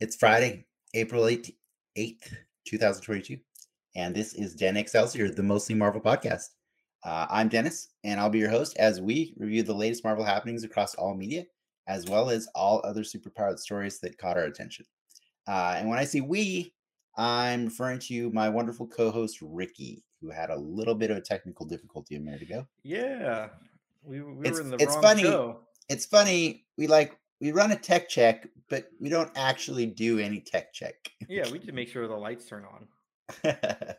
It's Friday, April 8th, 8th 2022, and this is Den Excelsior, the Mostly Marvel podcast. Uh, I'm Dennis, and I'll be your host as we review the latest Marvel happenings across all media, as well as all other superpowered stories that caught our attention. Uh, and when I say we, I'm referring to my wonderful co host, Ricky, who had a little bit of a technical difficulty a minute ago. Yeah, we, we It's- were in the it's wrong funny. show. It's funny, we like, we run a tech check, but we don't actually do any tech check. Yeah, we just make sure the lights turn on.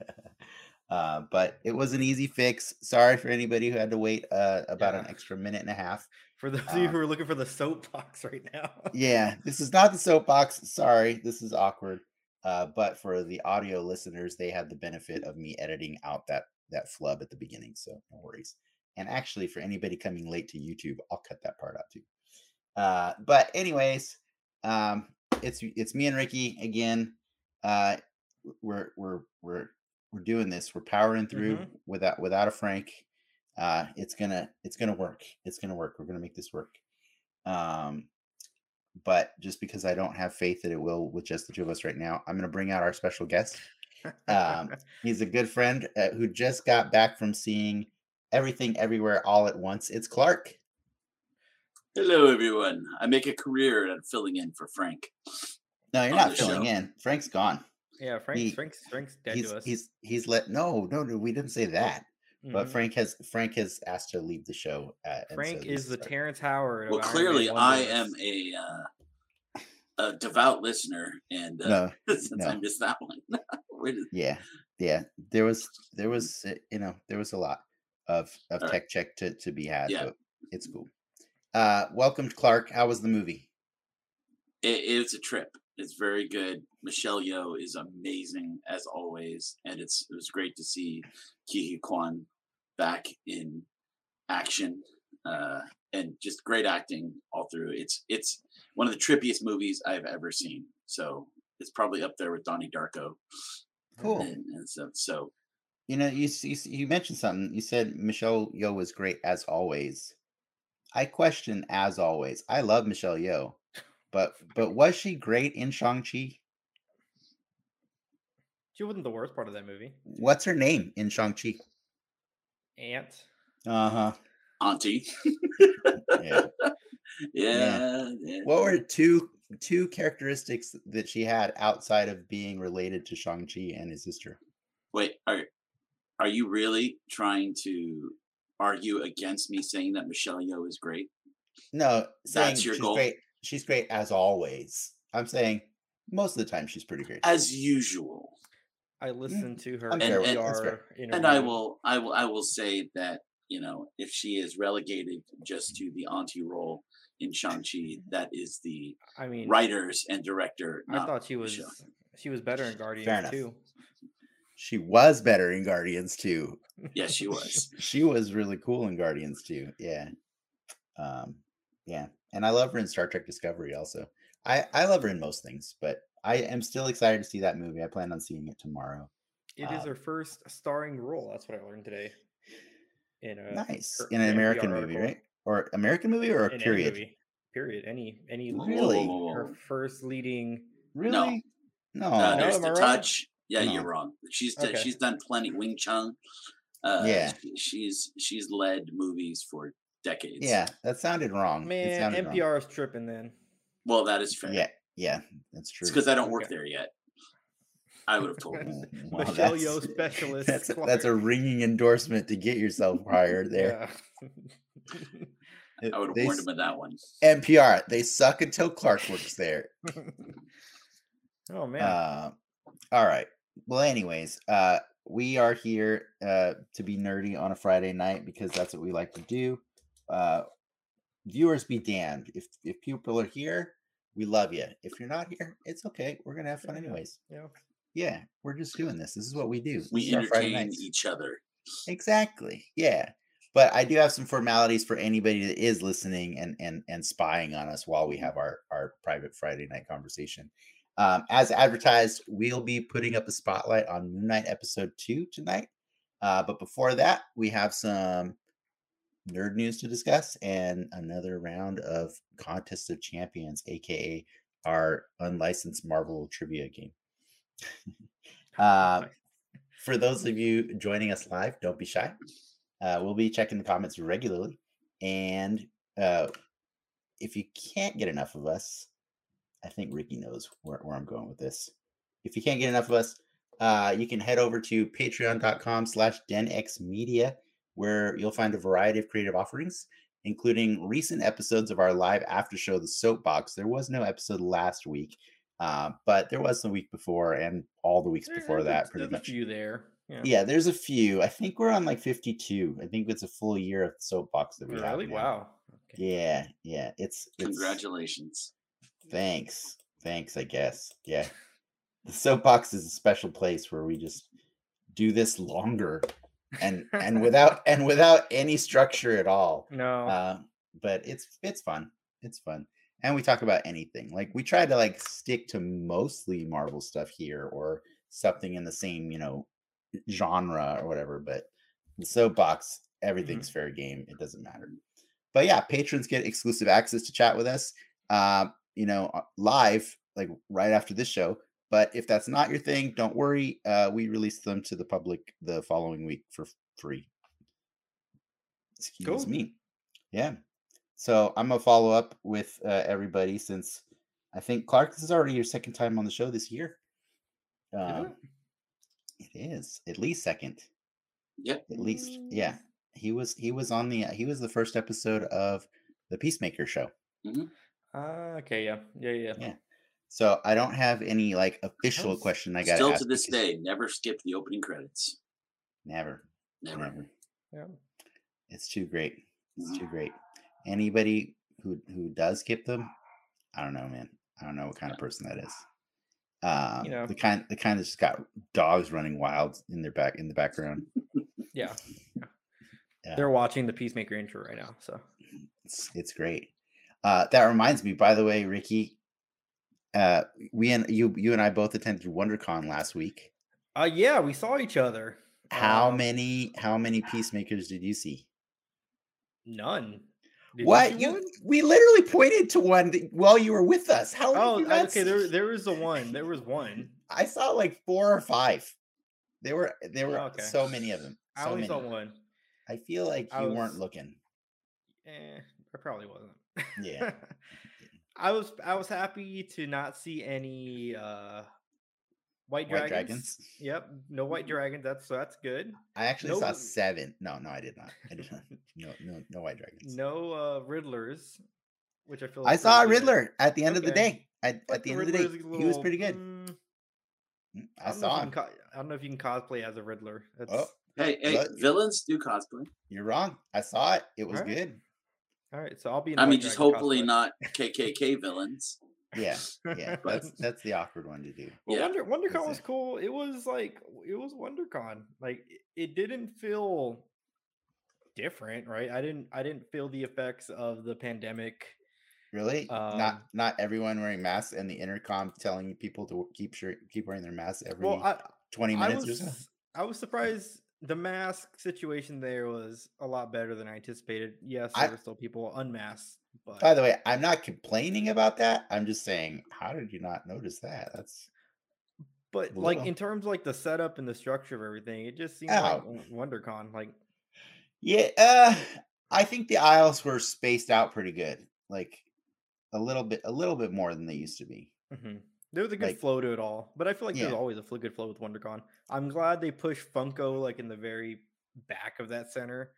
uh, but it was an easy fix. Sorry for anybody who had to wait uh, about an extra minute and a half. For those of you Uh, who are looking for the soapbox right now. Yeah, this is not the soapbox. Sorry, this is awkward. Uh, but for the audio listeners, they had the benefit of me editing out that that flub at the beginning, so no worries. And actually, for anybody coming late to YouTube, I'll cut that part out too. Uh, but anyways, um, it's it's me and Ricky again. Uh, we're we're we're we're doing this. We're powering through Mhm. without without a Frank. Uh, it's gonna it's gonna work. It's gonna work. We're gonna make this work. Um, but just because I don't have faith that it will with just the two of us right now, I'm gonna bring out our special guest. Um, He's a good friend uh, who just got back from seeing everything everywhere all at once. It's Clark. Hello, everyone. I make a career at filling in for Frank. No, you're not filling show. in. Frank's gone. yeah, Frank's he- Frank's Frank's dead He's to us. he's he's let no no no. We didn't say that. But Mhm. Frank has Frank has asked to leave the show. Uh, and so Frank is the our- Terrence Howard. Well, clearly, I am a uh, a devout listener, and uh, No, since no. I missed that one, Where did- yeah, yeah. There was there was uh, you know there was a lot of of All right. tech check to to be had. Yeah. But it's cool. Uh, welcome Clark. How was the movie? it, it's a trip. It's very good. Michelle Yeoh is amazing as always, and it's it was great to see Ke Quan back in action, uh, and just great acting all through. It's it's one of the trippiest movies I've ever seen. So it's probably up there with Donnie Darko. Cool. and, and so so You know, you you, you mentioned something. You said Michelle Yeoh was great as always. I question as always. I love Michelle Yeoh, but but was she great in Shang Chi? She wasn't the worst part of that movie. What's her name in Shang Chi? Aunt. Uh huh. Auntie. Yeah. yeah, yeah. What were two two characteristics that she had outside of being related to Shang Chi and his sister? Wait, are are you really trying to argue against me saying that Michelle Yeoh is great? No, saying That's your she's goal? great. She's great as always. I'm saying most of the time she's pretty great. As usual. I mm, listened to her I'm fair with- NPR that's fair. interview. And I will I will I will say that, you know, if she is relegated just to the auntie role in Shang-Chi, that is the I mean, writers and director. I thought she was Michelle. she was better in Guardians too. She was better in Guardians too. Yes, she was. she was really cool in Guardians too. Yeah. Um, yeah. And I love her in Star Trek Discovery also. I, I love her in most things, but I am still excited to see that movie. I plan on seeing it tomorrow. It is Um, her first starring role. That's what I learned today. In a Nice. her- In an an American NPR movie, article. right? Or American movie or a In any period? movie. Period. Any any Really? her first leading. Really? No. Uh, no, there's the touch. Yeah, No. you're wrong. She's Okay. she's done plenty. Wing Chun. Uh, Yeah. she's she's led movies for decades. Yeah, that sounded wrong. Man, sounded wrong. NPR is tripping then. Well, that is fair. Yeah, yeah, that's true. It's because I don't work Okay. there yet. I would have told you. Well, Michelle that's- Yeoh specialist. That's a, that's a ringing endorsement to get yourself hired there. I would have they warned s- him of that one. NPR, they suck until Clark works there. oh man. Uh, all right. Well, anyways, uh, we are here uh, to be nerdy on a Friday night because that's what we like to do. Uh, viewers be damned. If if people are here, we love you. If you're not here, it's okay. We're gonna have fun anyways. yeah. Yeah, we're just doing this. This is what we do. We is our Friday entertain each other. Exactly. Yeah. But I do have some formalities for anybody that is listening and and and spying on us while we have our our private Friday night conversation. Um, as advertised, we'll be putting up a spotlight on Moon Knight episode two tonight. Uh, but before that, we have some nerd news to discuss and another round of Contest of Champions, aka our unlicensed Marvel trivia game. uh, for those of you joining us live, don't be shy. Uh, we'll be checking the comments regularly. And uh, if you can't get enough of us, I think Ricky knows where, where I'm going with this. If you can't get enough of us, uh, you can head over to patreon.com slash denxmedia, where you'll find a variety of creative offerings, including recent episodes of our live after show, The Soapbox. There was no episode last week, uh, but there was the week before and all the weeks There- before that, a, pretty there's much. a few there. Yeah. Yeah, there's a few. I think we're on like 52. I think it's a full year of the soapbox that we have. Really? Wow. Okay. Yeah, yeah. It's, it's Congratulations. Thanks. Thanks, I guess. Yeah. The soapbox is a special place where we just do this longer and and without and without any structure at all. No. Uh, but it's it's fun. It's fun. And we talk about anything. Like we try to like stick to mostly Marvel stuff here or something in the same, you know, genre or whatever. But the soapbox, everything's fair game. It doesn't matter. But yeah, patrons get exclusive access to chat with us. Uh, you know, uh, live, like right after this show. But if that's not your thing, don't worry. Uh, we release them to the public the following week for free. Excuse Cool. me. Yeah. So I'm gonna follow up with uh, everybody since I think Clark, this is already your second time on the show this year. Is Um, it? it is at least second. Yep. At least, yeah. He was he was on the he was the first episode of the Peacemaker show. Ah, okay. Yeah. Yeah. Yeah. Yeah. So I don't have any like official Sounds- question I got Still to this day, never skip the opening credits. Never, Never. never. Yeah. It's too great. It's too great. Anybody who who does skip them, I don't know, man. I don't know what kind of person that is. Um, know. the kind the kind that just got dogs running wild in their back in the background. Yeah. Yeah. They're watching the Peacemaker intro right now. So. It's it's great. Uh, that reminds me, by the way, Ricky. Uh, we and you you and I both attended WonderCon last week. Uh, yeah, we saw each other. How Um, many how many peacemakers did you see? None. Did what you we literally pointed to one while you were with us. How did Oh, okay. There, see- there was the one. There was one. I saw like four or five. There were there were Okay. so many of them. I only many. saw one. I feel like I you weren't looking. Eh, I probably wasn't. Yeah. I was I was happy to not see any uh white White dragons. dragons. Yep, no white dragons. That's so that's good. I actually No- saw seven. No, no, I did not. I did not. No, no, no white dragons. No uh Riddlers, which I feel I saw a pretty good. Riddler at the end of the day. I, Like at the, end of the day, Riddler's a he was pretty good. mm, Mm, I don't know saw if you him. can co- I don't know if you can cosplay as a Riddler. That's Oh, Hey, hey, What? villains do cosplay. you're wrong. I saw it. It was Alright. good. All right. So I'll be. In I mean, just hopefully cosplay. not KKK villains. Yeah, yeah. But- That's that's the awkward one to do. Well, Yeah. Wonder WonderCon was cool. It was like it was WonderCon. Like it- it didn't feel different, right? I didn't I didn't feel the effects of the pandemic. Really? Um, not not everyone wearing masks and the intercom telling people to keep sure keep wearing their masks every Well, I twenty I minutes or so. I was surprised the mask situation there was a lot better than I anticipated. Yes, I- there were still people unmasked, but By the way, I'm not complaining about that. I'm just saying, how did you not notice that? That's but like in terms of like the setup and the structure of everything, it just seemed Oh. like WonderCon. Like yeah. Uh, I think the aisles were spaced out pretty good, like a little bit, a little bit more than they used to be. mhm. There was a good Like- flow to it all. But I feel like there's always a good flow with WonderCon. I'm glad they pushed Funko like in the very back of that center.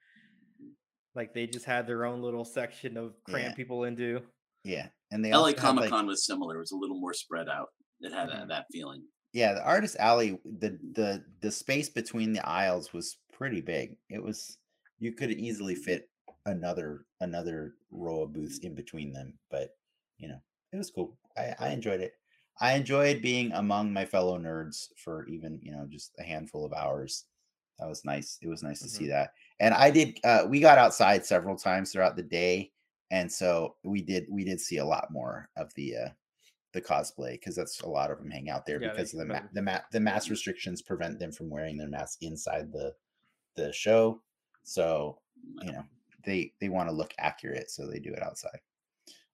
Like they just had their own little section of cram Yeah. people into. Yeah, and they LA also had, Comic like- Con was similar. It was a little more spread out. It had Mhm. that, that feeling. yeah, the artist alley, the the the space between the aisles was pretty big. It was you could easily fit another another row of booths in between them, but you know, it was cool. I, I enjoyed it. I enjoyed being among my fellow nerds for even, you know, just a handful of hours. That was nice. It was nice to see that. And I did uh we got outside several times throughout the day. And so we did we did see a lot more of the uh the cosplay because that's a lot of them hang out there Yeah, because of the ma- the ma- the mask restrictions prevent them from wearing their mask inside the the show. So you know they they want to look accurate, so they do it outside.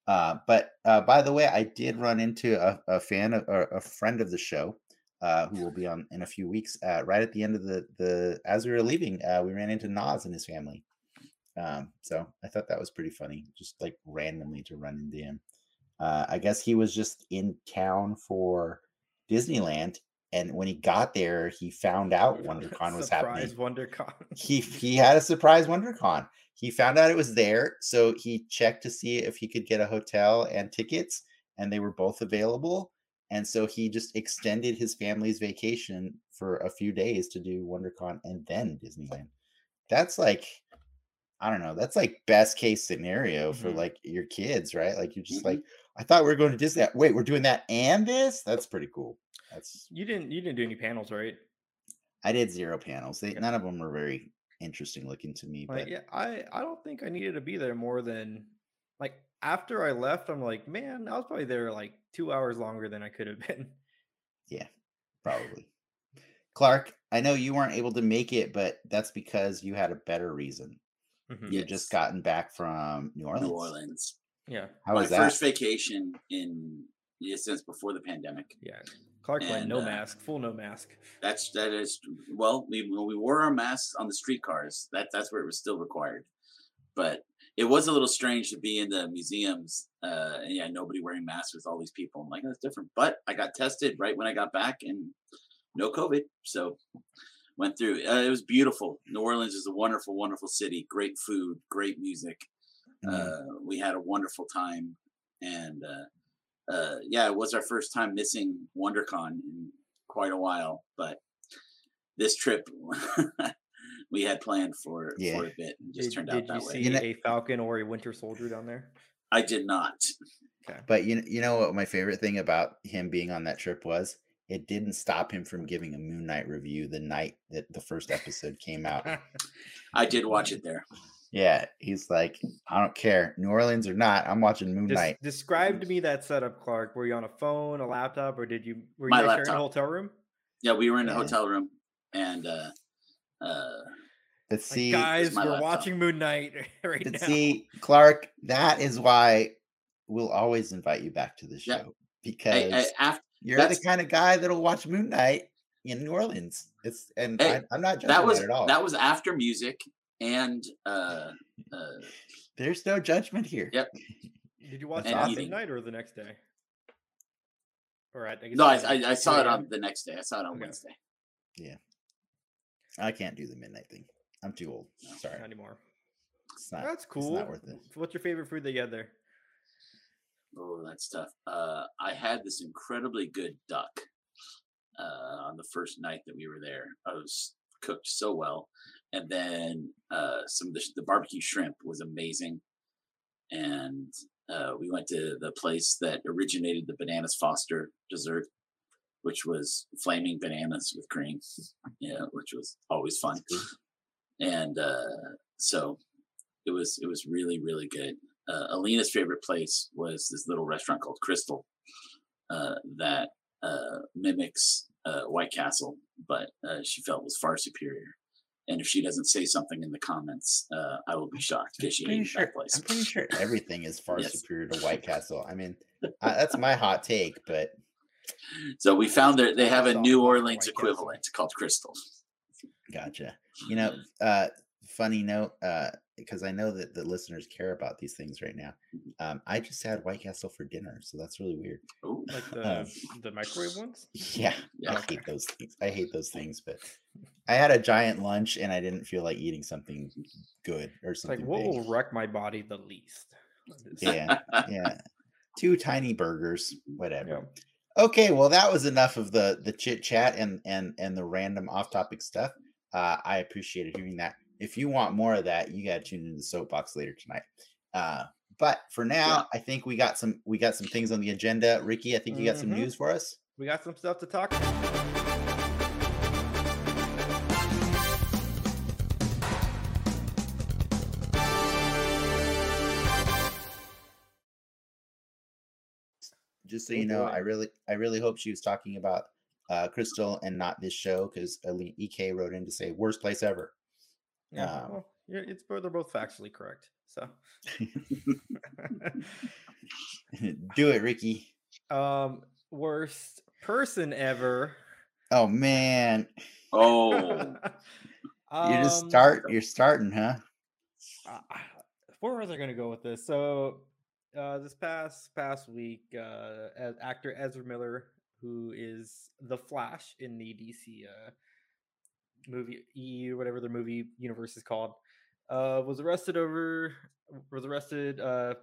Uh, but uh, by the way, I did run into a, a fan of, or a friend of the show uh, who will be on in a few weeks. Uh, right at the end of the the as we were leaving, uh, we ran into Nas and his family. Um, so I thought that was pretty funny, just like randomly to run into him. Uh, I guess he was just in town for Disneyland, and when he got there, he found out WonderCon was happening. WonderCon. he he had a surprise WonderCon. He found out it was there, so he checked to see if he could get a hotel and tickets, and they were both available. And so he just extended his family's vacation for a few days to do WonderCon and then Disneyland. That's like, I don't know, that's like best case scenario for Mhm. like your kids, right? Like you're just Mhm. like, I thought we were going to Disney. Wait, we're doing that and this? That's pretty cool. That's You didn't you didn't do any panels, right? I did zero panels. They, none of them were very interesting looking to me. Like, But yeah, I I don't think I needed to be there more than like after I left. I'm like, man, I was probably there like two hours longer than I could have been. Yeah, probably. Clark, I know you weren't able to make it, but that's because you had a better reason. Mhm. You just gotten back from New Orleans. New Orleans. Yeah, How My was that? first vacation in yeah, since before the pandemic. yeah. Clark went no uh, mask, full no mask. That's that is well, we when we wore our masks on the streetcars. That that's where it was still required. But it was a little strange to be in the museums, uh, and yeah, nobody wearing masks with all these people. I'm like, that's different. But I got tested right when I got back, and no COVID, so went through. Uh, it was beautiful. New Orleans is a wonderful, wonderful city. Great food, great music. Mhm. Uh, we had a wonderful time, and uh, yeah, it was our first time missing WonderCon in quite a while, but this trip we had planned for Yeah. for a bit and just Did, turned out you that way. see You know- a Falcon or a Winter Soldier down there? I did not. Okay. But you you know what my favorite thing about him being on that trip was? It didn't stop him from giving a Moon Knight review the night that the first episode came out. I did watch it there. Yeah, he's like, I don't care, New Orleans or not, I'm watching Moon Des- Knight. describe to me that setup, Clark. Were you on a phone, a laptop, or did you were you My guys sharing a laptop. hotel room? Yeah, we were in a Yeah. hotel room, and uh, uh, But Like, see, guys, we're laptop. watching Moon Knight right but now. see, Clark, that is why we'll always invite you back to the Yeah. show because I, I, after you're the kind of guy that'll watch Moon Knight in New Orleans. It's and Hey, I, I'm not judging that was at all. that was after music and uh, uh, There's no judgment here. Yep. Did you watch And it at eating. midnight or the next day? Or at, I guess no, I, I, I saw it on the next day. I saw it on Okay. Wednesday. Yeah, I can't do the midnight thing. I'm too old. Sorry, Not anymore. it's not. That's It's cool. not worth it. What's your favorite food that you had there? Oh, that's tough. Uh, I had this incredibly good duck uh, on the first night that we were there. I was cooked so well, and then uh, some of the, the barbecue shrimp was amazing. And uh, we went to the place that originated the bananas Foster dessert, which was flaming bananas with cream. Yeah, which was always fun. And uh, so it was it was really really good uh, Alina's favorite place was this little restaurant called Krystal uh, that uh, mimics uh, White Castle, but uh, she felt was far superior. And if she doesn't say something in the comments, uh, I will be shocked because she hates sure, that place. I'm pretty sure everything is far Yes. superior to White Castle. I mean, I, that's my hot take, but So we found that they have a New Orleans White Castle. equivalent called Krystal. gotcha. You know, uh, funny note, uh, because I know that the listeners care about these things right now. Um, I just had White Castle for dinner, so that's really weird. Ooh, Like the Um, the microwave ones? Yeah, Yeah. I hate those things. I hate those things, but I had a giant lunch and I didn't feel like eating something good or It's like something what big. will wreck my body the least? Yeah, yeah. Two tiny burgers, whatever. Yeah. Okay, well that was enough of the the chit chat and and and the random off topic stuff. Uh, I appreciated hearing that. If you want more of that, you got to tune into the soapbox later tonight. Uh, but for now, I think we got some we got some things on the agenda. Ricky, I think you got some Mhm. news for us. We got some stuff to talk about. Just so you know. I really I really hope she was talking about uh, Krystal and not this show because Ek wrote in to say worst place ever. Yeah, Um, well, yeah, it's they're both factually correct. So Do it, Ricky. um worst person ever. Oh man, Oh, you just Um, start. You're starting, huh? uh, where was I going to go with this? So, uh, this past past week, uh, as actor Ezra Miller, who is the Flash in the DC uh, movie EU, whatever the movie universe is called, uh, was arrested over was arrested uh,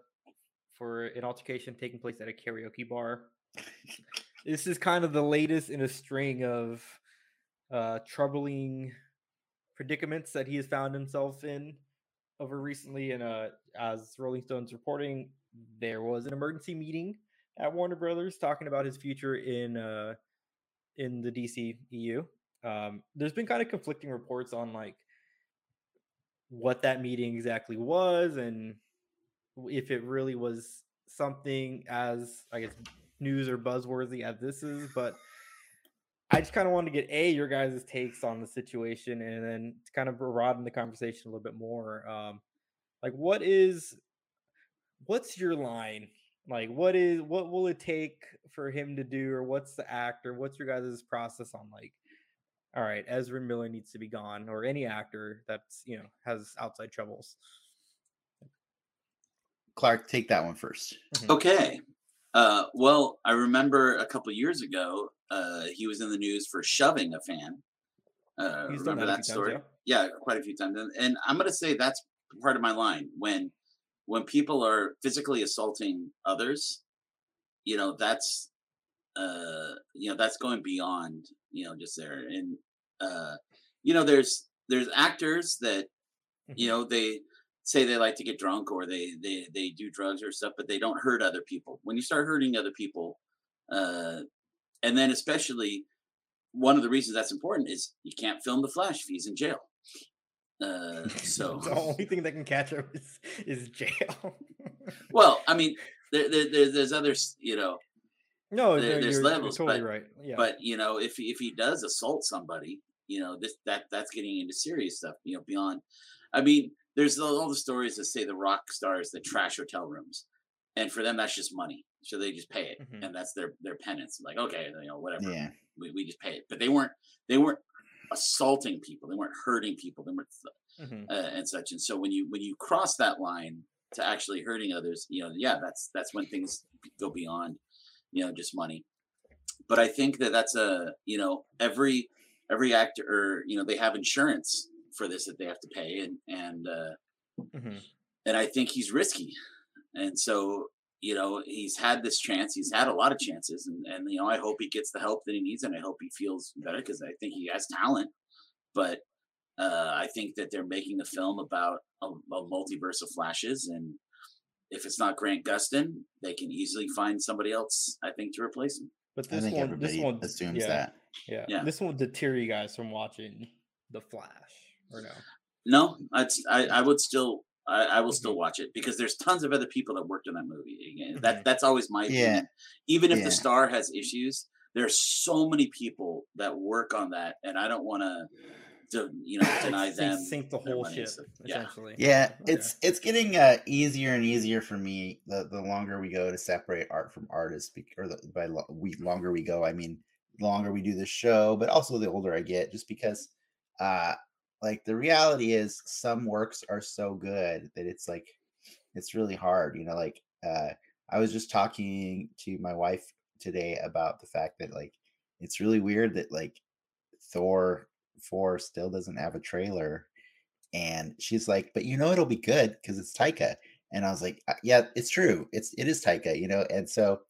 for an altercation taking place at a karaoke bar. this is kind of the latest in a string of uh, troubling predicaments that he has found himself in over recently. And uh, as Rolling Stone's reporting, there was an emergency meeting at Warner Brothers talking about his future in uh, in the DC EU. Um, there's been kind of conflicting reports on like what that meeting exactly was and if it really was something as I guess news or buzzworthy as this is, but I just kind of wanted to get a your guys' takes on the situation and then to kind of broaden the conversation a little bit more. Um, like what is what's your line? Like what is what will it take for him to do or what's the act or What's your guys' process on like all right, Ezra Miller needs to be gone, or any actor that's you know has outside troubles. Clark, take that one first. okay. Uh, well, I remember a couple years ago, uh, he was in the news for shoving a fan. Uh, He's done remember that, that few times, story? yeah. yeah quite a few times and, and i'm going to say that's part of my line when when people are physically assaulting others you know that's uh you know that's going beyond you know just there and uh you know there's there's actors that you Mhm. know they say they like to get drunk or they they they do drugs or stuff but they don't hurt other people when you start hurting other people uh and then especially one of the reasons that's important is you can't film the flash if he's in jail uh so the only thing that can catch him is, is jail. well i mean there, there, there there's other, you know no, there- no, there's levels, totally but- right. Yeah, but you know if he- if he does assault somebody you know this that that's getting into serious stuff you know beyond i mean there's all the stories that say the rock stars that trash hotel rooms and for them that's just money so they just pay it Mhm. and that's their their penance like okay you know whatever Yeah, we, we just pay it but they weren't they weren't assaulting people they weren't hurting people they weren't Mhm. uh, and such. And so when you when you cross that line to actually hurting others, you know, yeah, that's that's when things go beyond, you know, just money. But I think that that's a you know every every actor or you know they have insurance for this that they have to pay and and uh, Mhm. and I think he's risky, and so you know he's had this chance. He's had a lot of chances, and and you know I hope he gets the help that he needs, and I hope he feels better because I think he has talent. But uh, I think that they're making a film about a, a multiverse of flashes, and if it's not Grant Gustin, they can easily find somebody else. I think to replace him. But I this think one, this one assumes yeah, that. Yeah. Yeah. this one deter you guys from watching The Flash, or no? No, I'd, s- I I would still. I, I will Mm-hmm. still watch it because there's tons of other people that worked on that movie. Again, That Mhm. that's always my Yeah. Even if Yeah. the star has issues, there's so many people that work on that, and I don't want to, you know, deny Sink- them. sink the whole money, ship, so, yeah. essentially. Yeah, Okay. it's it's getting uh, easier and easier for me the, the longer we go to separate art from artists, bec- or the, by lo- we longer we go, I mean longer we do the show, but also the older I get, just because, uh, like the reality is some works are so good that it's like it's really hard, you know. Like uh, I was just talking to my wife today about the fact that like it's really weird that like Thor four still doesn't have a trailer and she's like but you know it'll be good because it's taika and i was like "Uh, yeah it's true it's it is taika you know and so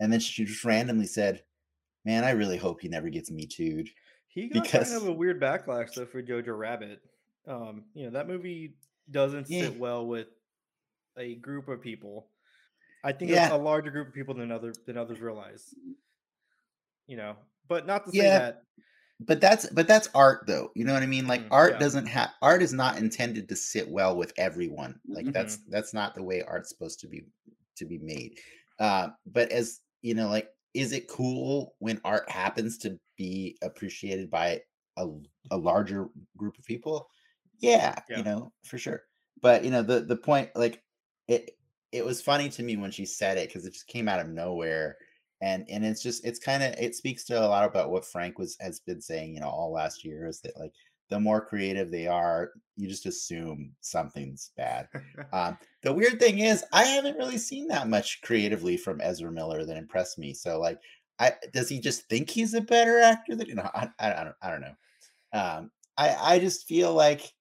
and then she just randomly said man i really hope he never gets me too'd He got because- kind of a weird backlash though for Jojo Rabbit. Um, you know that movie doesn't Yeah. sit well with a group of people. I think Yeah. a, a larger group of people than other than others realize. You know, but not to say Yeah. that. But that's but that's art though you know what i mean like Mm, art yeah. doesn't have art is not intended to sit well with everyone like Mhm. that's that's not the way art's supposed to be to be made uh but as you know like is it cool when art happens to be appreciated by a, a larger group of people yeah, Yeah. you know for sure but you know the the point like it it was funny to me when she said it because it just came out of nowhere and and it's just it's kind of it speaks to a lot about what frank was has been saying you know all last year is that like the more creative they are you just assume something's bad. Um, the weird thing is i haven't really seen that much creatively from ezra miller that impressed me so like i does he just think he's a better actor than you know i, I, I don't i don't know. Um, i i just feel like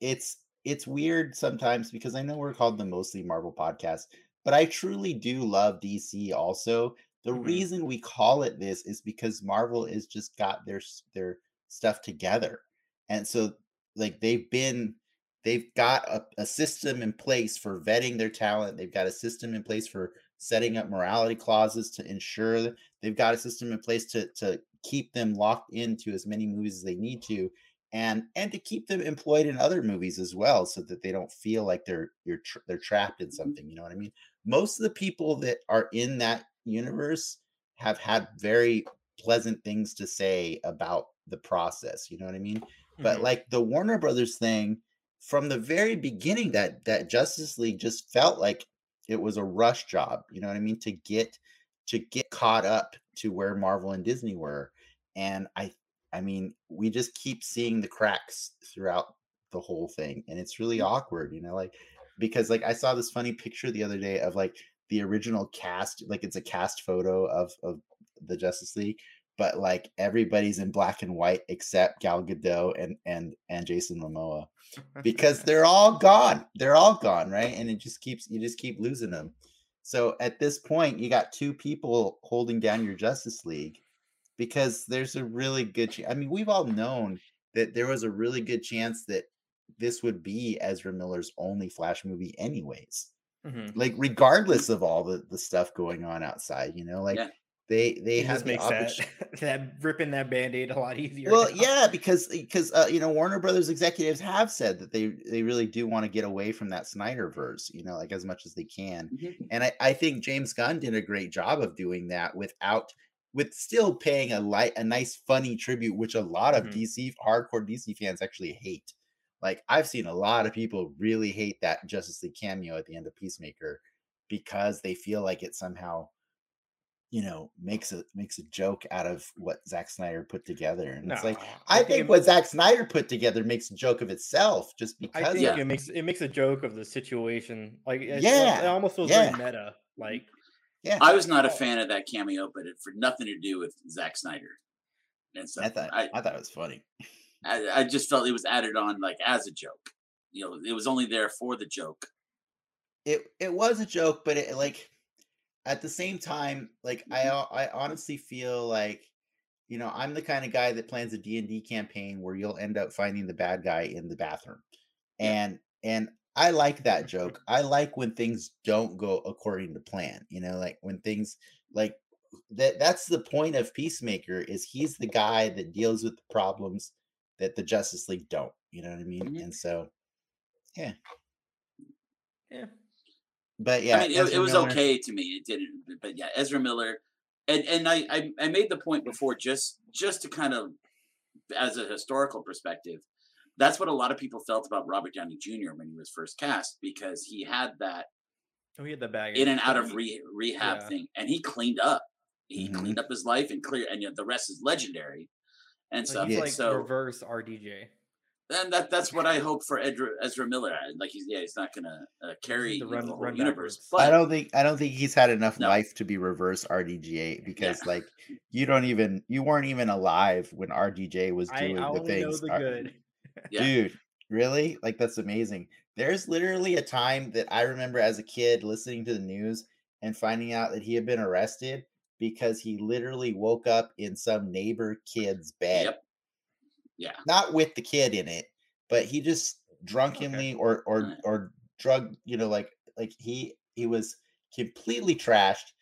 it's it's weird sometimes because I know we're called the mostly Marvel podcast, but I truly do love DC also. The Mhm. reason we call it this is because Marvel has just got their their stuff together. And so like they've been they've got a, a system in place for vetting their talent. They've got a system in place for setting up morality clauses to ensure that they've got a system in place to to keep them locked into as many movies as they need to and and to keep them employed in other movies as well so that they don't feel like they're you're tr- they're trapped in something you know what i mean most of the people that are in that universe have had very pleasant things to say about the process you know what i mean? But Mhm. like the warner brothers thing from the very beginning that that justice league just felt like it was a rush job you know what i mean? To get to get caught up to where marvel and disney were and i I mean, we just keep seeing the cracks throughout the whole thing, and it's really awkward, you know, like because like I saw this funny picture the other day of like the original cast, like it's a cast photo of of the Justice League, but like everybody's in black and white except Gal Gadot and and and Jason Momoa because they're all gone. They're all gone, right? And it just keeps you just keep losing them. So at this point, you got two people holding down your Justice League because there's a really good chance. I mean, we've all known that there was a really good chance that this would be Ezra Miller's only Flash movie, anyways. Mhm. Like, regardless of all the, the stuff going on outside, you know, like Yeah. they they it have just the makes that, that ripping that band-aid a lot easier. well, now. yeah, because because uh, you know Warner Brothers executives have said that they they really do want to get away from that Snyderverse, you know, like as much as they can. Mhm. And I, I think James Gunn did a great job of doing that without with still paying a light a nice funny tribute, which a lot of Mhm. DC hardcore DC fans actually hate. Like I've seen a lot of people really hate that Justice League cameo at the end of Peacemaker because they feel like it somehow, you know, makes a makes a joke out of what Zack Snyder put together. And it's like Nah, I think think it- what Zack Snyder put together makes a joke of itself just I because think of it makes it makes a joke of the situation. Like it's- Yeah, it almost feels yeah. very meta. Mm-hmm. Like yeah. I was not a oh. fan of that cameo, but it for nothing to do with Zack Snyder and so I thought I, I thought it was funny. I, I just felt it was added on like as a joke. You know, it was only there for the joke. it it was a joke, but it like at the same time, like I mm-hmm. I honestly feel like you know I'm the kind of guy that plans a D and D campaign where you'll end up finding the bad guy in the bathroom, and and I like that joke. I like when things don't go according to plan. You know, like when things like that. That's the point of Peacemaker is he's the guy that deals with the problems that the Justice League don't. You know what I mean? Mhm. And so, yeah. Yeah. But yeah, I mean, it, it was Miller- okay to me. It didn't, but yeah, Ezra Miller, and and I, I I made the point before just just to kind of as a historical perspective. That's what a lot of people felt about Robert Downey Jr. when he was first cast because he had that Oh, he had the bag in and out of re- rehab Yeah. thing, and he cleaned up. He Mhm. cleaned up his life and clear, and you know, the rest is legendary and Like, stuff. he's like so reverse RDJ. Then that that's what I hope for Ezra, Ezra Miller. I- Like he's yeah, he's not gonna uh, carry to you know, run- the whole universe, but I don't think I don't think he's had enough No. life to be reverse RDJ because like you don't even you weren't even alive when RDJ was doing I the only know things. the R- good. Yeah. Dude, really? Like that's amazing. There's literally a time that I remember as a kid listening to the news and finding out that he had been arrested because he literally woke up in some neighbor kid's bed. Yep. Yeah. Not with the kid in it, but he just drunkenly or or Right. or drug, you know, like like he he was completely trashed,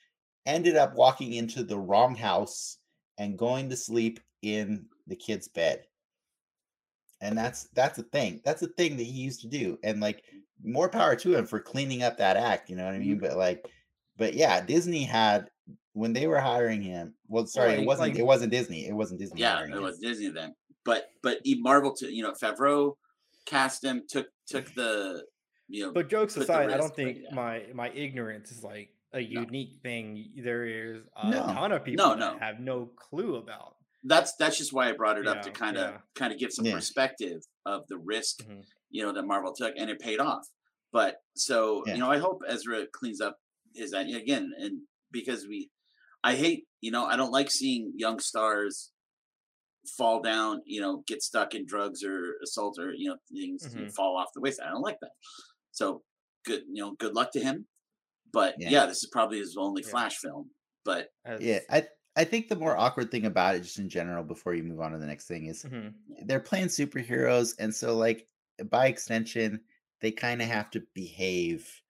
ended up walking into the wrong house and going to sleep in the kid's bed and that's that's a thing that's a thing that he used to do and like more power to him for cleaning up that act you know what i mean Mhm. but like but yeah disney had when they were hiring him well sorry like- it wasn't like- it wasn't disney it wasn't disney Yeah, it him. was Disney then. But but he Marvel to you know Favreau cast him took took the you know. But jokes put the aside, I don't think yeah. my my ignorance is like a No. unique thing. There is a No. ton of people No, that no. have no clue about. that's that's just why I brought it up to kind of yeah. kind of give some Yeah. perspective of the risk Mhm. you know that Marvel took, and it paid off. But so Yeah. you know, I hope Ezra cleans up his and again, and because we, I hate you know, I don't like seeing young stars fall down, you know, get stuck in drugs or assault or you know things you know, Mhm. fall off the wayside. I don't like that. So good, you know, good luck to him. But Yeah. yeah, this is probably his only Yeah. Flash film. But Yeah, I I think the more awkward thing about it, just in general, before you move on to the next thing, is Mhm. they're playing superheroes, and so like by extension, they kind of have to behave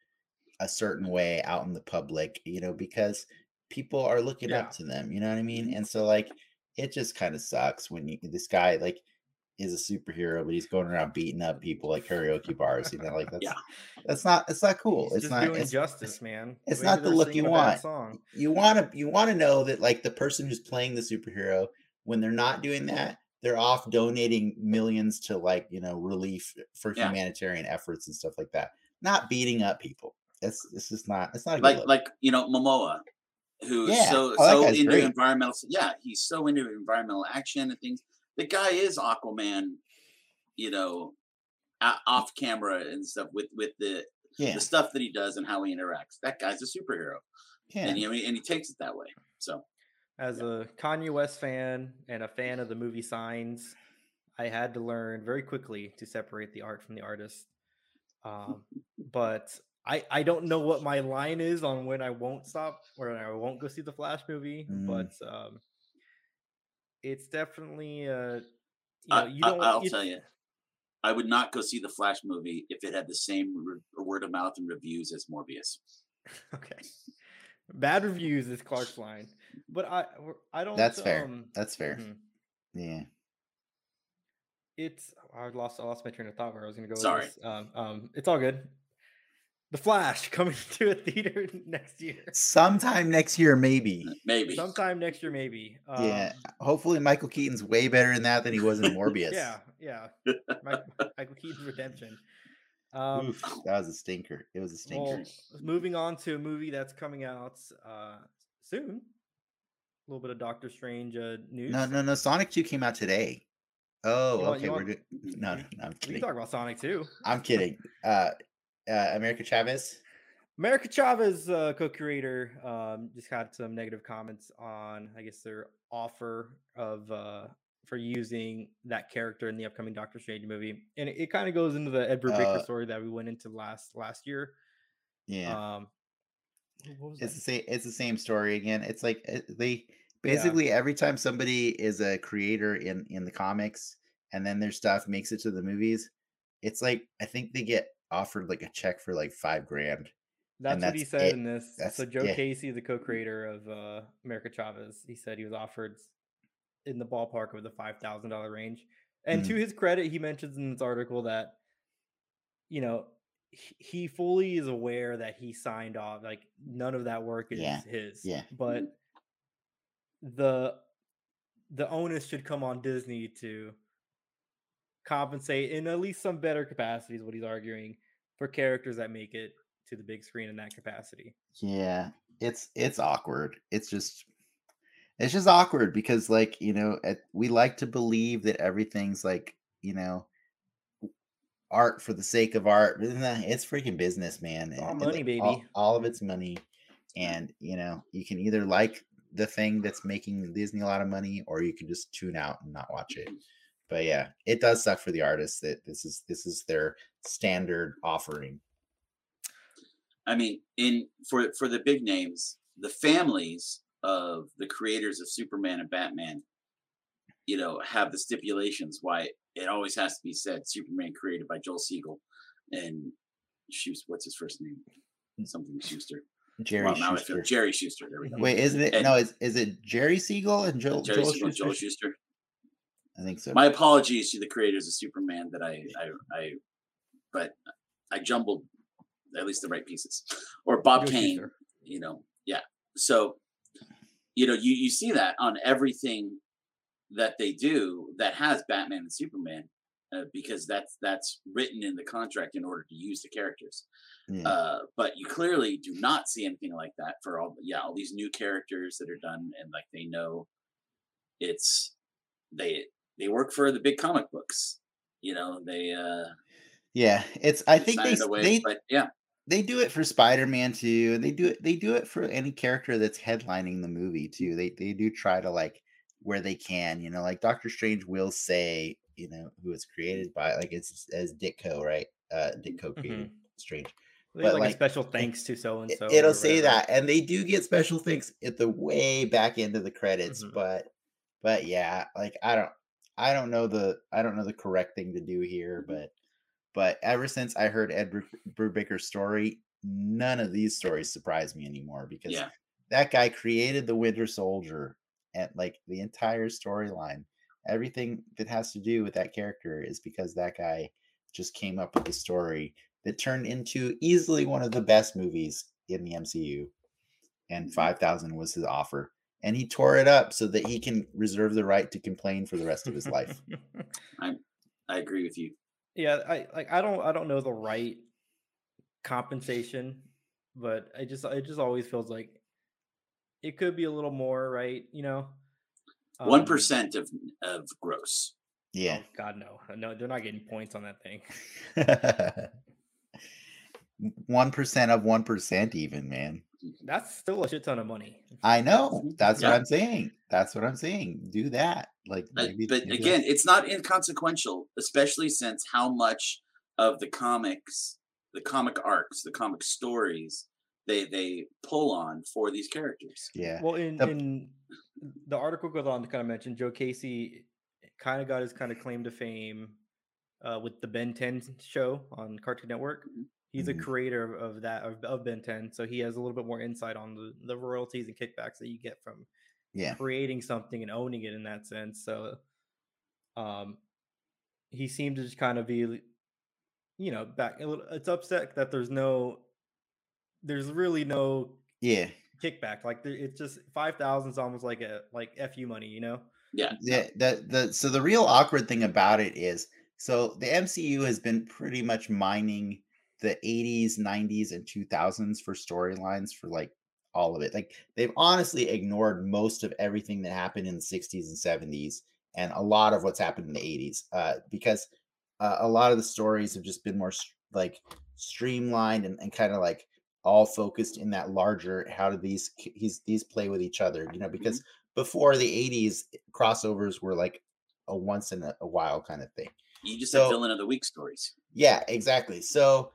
a certain way out in the public, you know, because people are looking Yeah. up to them. You know what I mean? Mm-hmm. And so like it just kind of sucks when you this guy like is a superhero, but he's going around beating up people like karaoke bars. You know, like that's Yeah. that's not it's not cool. He's it's not doing it's, justice, man. it's Maybe not the look you want. You want to you want to know that like the person who's playing the superhero when they're not doing that they're off donating millions to like you know relief for Yeah. humanitarian efforts and stuff like that not beating up people it's it's just not it's not a good like look. like you know Momoa, who's Yeah. so Oh, so into great. environmental. Yeah, he's so into environmental action and things. The guy is Aquaman, you know, off camera and stuff with with the yeah the stuff that he does and how he interacts. That guy's a superhero, yeah and he, I mean, and he takes it that way. So As a Kanye West fan and a fan of the movie Signs, I had to learn very quickly to separate the art from the artist. Um, but I I don't know what my line is on when I won't stop or I won't go see the Flash movie, Mm. but um, it's definitely uh, you I- know you I- don't. I'll tell you. I would not go see the Flash movie if it had the same re- word of mouth and reviews as Morbius. Okay. Bad reviews is Clark's line, but I I don't. that's fair Um, that's fair mhm. yeah It's I lost I lost my train of thought where I was going to go. Sorry. this. Um, um, it's all good. The Flash coming to a theater next year, sometime next year maybe Maybe. sometime next year, maybe. Um, yeah hopefully michael keaton's way better in that than he was in morbius yeah, yeah. Mike, Michael Keaton Redemption. Um, Oof, that was a stinker it was a stinker well, moving on to a movie that's coming out uh, soon. A little bit of Doctor Strange uh, news. no no no sonic 2 came out today oh You okay you we're want- doing no no, no i'm We kidding can talk about Sonic too. I'm kidding. Uh, uh, America Chavez. America Chavez, uh, co-creator, um, just had some negative comments on, I guess, their offer of uh, for using that character in the upcoming Doctor Strange movie, and it, it kind of goes into the Ed Brubaker Uh, story that we went into last last year. Yeah, Um, what was it's the same. It's the same story again. It's like uh, they basically every time somebody is a creator in in the comics, and then their stuff makes it to the movies, it's like I think they get offered like a check for like five grand. That's what he said it. in this. That's- so Joe yeah. Casey, the co-creator of uh, America Chavez, he said he was offered in the ballpark of the five thousand dollar range. And Mm. to his credit, he mentions in this article that you know he, he fully is aware that he signed off. Like none of that work is Yeah, his. yeah. But the the onus should come on Disney to compensate in at least some better capacities what he's arguing, for characters that make it to the big screen in that capacity. Yeah, it's it's awkward. It's just it's just awkward because like you know at, we like to believe that everything's like you know art for the sake of art. It's freaking business, man. All money, like, baby. All, all of it's money, and you know you can either like the thing that's making Disney a lot of money, or you can just tune out and not watch it. But yeah, it does suck for the artists that this is this is their standard offering. I mean, in for for the big names, the families of the creators of Superman and Batman, you know, have the stipulations why it always has to be said Superman created by Joel Siegel and Shuster. What's his first name? Hmm. Something Shuster. Jerry well, now I feel Shuster. Jerry Shuster. There we go. Wait, isn't it? And- no, is is it Jerry Siegel and Joel, Jerry Joel Siegel and Shuster? Joel Shuster. I think so. My apologies to the creators of Superman that I I, I but I jumbled at least the right pieces. Or Bob Kane, Shuster. you know. Yeah. So you know, you, you see that on everything that they do that has Batman and Superman. uh, because that's that's written in the contract in order to use the characters. Yeah. Uh, but you clearly do not see anything like that for all yeah all these new characters that are done and like they know it's they they work for the big comic books. You know they uh yeah, it's. I think they away, they but yeah they do it for Spider-Man too, and they do it. They do it for any character that's headlining the movie too. They they do try to like where they can, you know, like Doctor Strange will say, you know, who was created by, like it's as Ditko, right? Uh, Ditko created Strange. They But, like, like, a special thanks to so and so. It'll say that, and they do get special thanks at the way back end of the credits, Mhm. but but yeah, like I don't I don't know the I don't know the correct thing to do here, mm-hmm. but but ever since I heard Ed Brubaker's story, none of these stories surprise me anymore because yeah that guy created the Winter Soldier and like the entire storyline. Everything that has to do with that character is because that guy just came up with the story that turned into easily one of the best movies in the MCU. And mm-hmm. 5000 was his offer. And he tore it up so that he can reserve the right to complain for the rest of his life. I I agree with you. yeah, I like I don't I don't know the right compensation, but I just it just always feels like it could be a little more, right? You know, One Um, percent of of gross. Yeah. oh, God no, no, they're not getting points on that thing. 1% of 1% even, man. That's still a shit ton of money. I know. That's what I'm saying. That's what I'm saying. Do that. Like, maybe, but maybe again, it's not inconsequential, especially since how much of the comics, the comic arcs, the comic stories, they they pull on for these characters. yeah. Well, in The- in the article goes on to kind of mention Joe Casey kind of got his kind of claim to fame uh, with the Ben 10 show on Cartoon Network. He's Mhm. a creator of that of, of Ben 10, so he has a little bit more insight on the, the royalties and kickbacks that you get from Yeah. creating something and owning it in that sense. So, um, he seemed to just kind of be, you know, back. a little- It's upset that there's no, there's really no Yeah. kickback. Like there, it's just five thousand is almost like a like fu money, you know. Yeah, Yeah. The, the, so the real awkward thing about it is so the MCU has been pretty much mining the 80s, 90s, and 2000s for storylines for like all of it. Like they've honestly ignored most of everything that happened in the 60s and 70s and a lot of what's happened in the 80s uh, because uh, a lot of the stories have just been more like streamlined and, and kind of like all focused in that larger how do these k- these play with each other you know because before the 80s crossovers were like a once in a, a while kind of thing you just So- have villain of the week stories. yeah, exactly. So,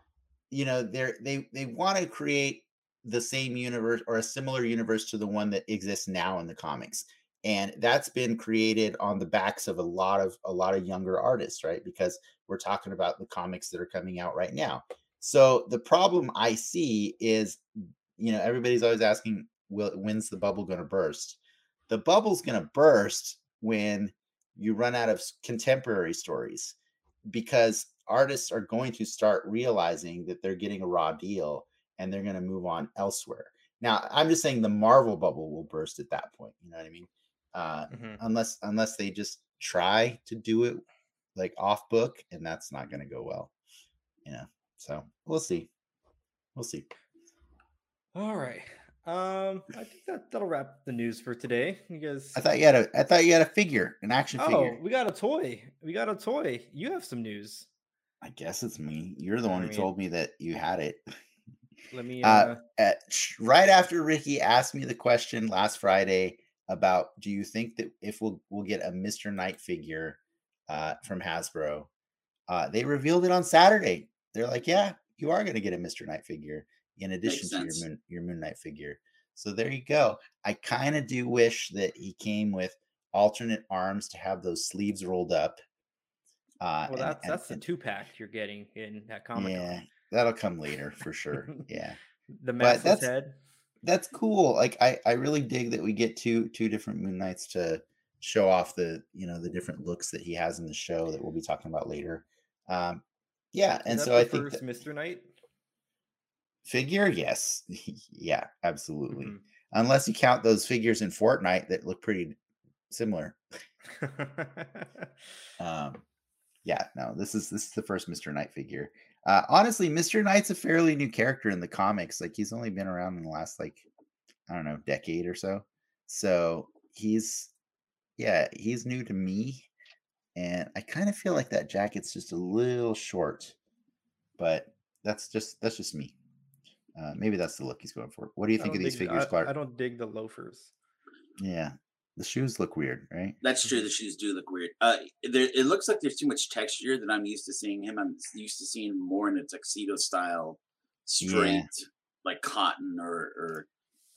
you know, they're they they want to create the same universe or a similar universe to the one that exists now in the comics. And that's been created on the backs of a lot of a lot of younger artists, right? Because we're talking about the comics that are coming out right now. So the problem I see is, you know, everybody's always asking, "Will when's the bubble going to burst?" The bubble's going to burst when you run out of contemporary stories because artists are going to start realizing that they're getting a raw deal and they're going to move on elsewhere. Now, I'm just saying the Marvel bubble will burst at that point. You know what I mean? Uh, unless unless they just try to do it like off book, and that's not going to go well. You know, so we'll see. We'll see. All right. Um, I think that that'll wrap the news for today. You guys. I thought you had a I thought you had a figure, an action figure. oh, figure. we got a toy. We got a toy. You have some news. I guess it's me. You're the I one who mean- told me that you had it. Let me. Uh, Uh, at, right after Ricky asked me the question last Friday about do you think that if we'll we'll get a Mr. Knight figure uh, from Hasbro, uh, they revealed it on Saturday. They're like, yeah, you are going to get a Mr. Knight figure in addition to your. Moon your Moon Knight figure. So there you go. I kind of do wish that he came with alternate arms to have those sleeves rolled up. Uh, well, and- that's and- that's the two pack you're getting in that comic. yeah, that'll come later for sure. Yeah The that's- head. that's cool. Like I, I really dig that we get two two different Moon Knights to show off the you know the different looks that he has in the show that we'll be talking about later. Um, yeah, and so the I think that Mr. Knight. Figure, yes, yeah, absolutely. Mhm. Unless you count those figures in Fortnite that look pretty similar. Um, Yeah, no, this is this is the first Mr. Knight figure. Uh, honestly, Mr. Knight's a fairly new character in the comics. Like he's only been around in the last like I don't know decade or so. So he's yeah he's new to me, and I kind of feel like that jacket's just a little short, but that's just that's just me. Uh, maybe that's the look he's going for. What do you think of these dig- figures, I, Clark? I don't dig the loafers. Yeah, the shoes look weird, right? That's true. The shoes do look weird. Uh, there, it looks like there's too much texture that I'm used to seeing him. I'm used to seeing more in a tuxedo style, straight like cotton or or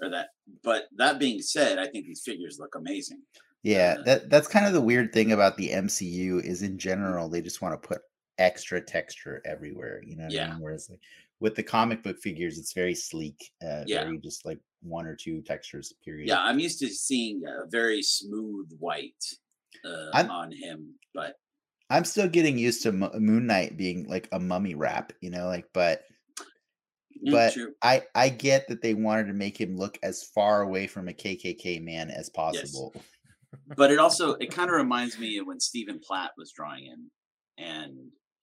or that. But that being said, I think these figures look amazing. Yeah, Uh, that that's kind of the weird thing about the MCU is in general they just want to put extra texture everywhere. You know what I Yeah. mean? Whereas like with the comic book figures, it's very sleek. Uh, Yeah. very just like one or two textures. Period. Yeah, I'm used to seeing a very smooth white uh, I'm- on him, but I'm still getting used to Mo- Moon Knight being like a mummy wrap. You know, like but mm, but true. I I get that they wanted to make him look as far away from a KKK man as possible. But it also it kind of reminds me of when Stephen Platt was drawing him, and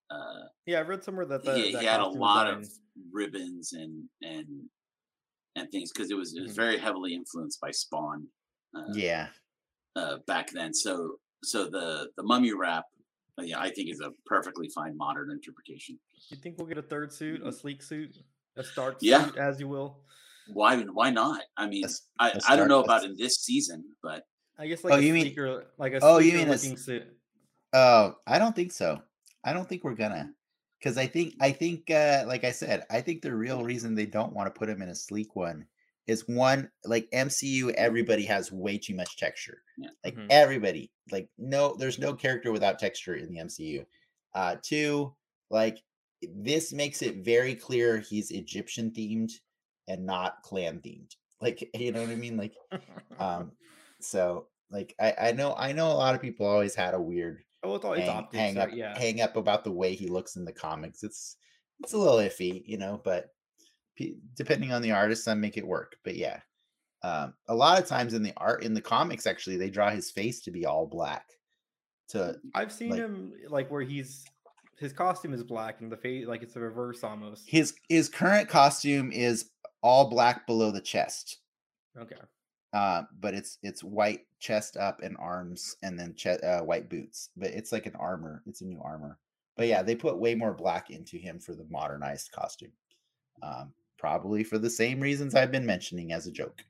uh, Yeah, I read somewhere that the, he, that he had a lot of design- ribbons and and and things because it was it was Mhm. very heavily influenced by Spawn. Uh, Yeah. uh, back then. So so the the mummy wrap, uh, yeah, I think is a perfectly fine modern interpretation. You think we'll get a third suit, a sleek suit, a Stark Mm-hmm. Yeah. suit, as you will? Why why not? I mean, s- I, a I don't know about in this season, but I guess like Oh, a you mean- like a oh, you mean a s- looking suit. Oh, I don't think so. I don't think we're gonna, because I think I think uh, like I said, I think the real reason they don't want to put him in a sleek one is one like MCU. Everybody has way too much texture. Yeah. Like Mhm. everybody, like no, there's no character without texture in the MCU. Uh, two, like this makes it very clear he's Egyptian themed and not clan themed. Like you know what I mean? Like um, so like I I know I know a lot of people always had a weird oh, it's all it's hang, optics, hang right? up yeah. hang up about the way he looks in the comics. It's it's a little iffy, you know, but p- depending on the artist, some make it work. But yeah, um, a lot of times in the art in the comics, actually, they draw his face to be all black. To I've seen like- him like where he's his costume is black and the face like it's a reverse almost. his his current costume is all black below the chest, Okay. Uh, but it's it's white chest up and arms, and then che- uh, white boots. But it's like an armor. It's a new armor. But yeah, they put way more black into him for the modernized costume. Um, probably for the same reasons I've been mentioning as a joke.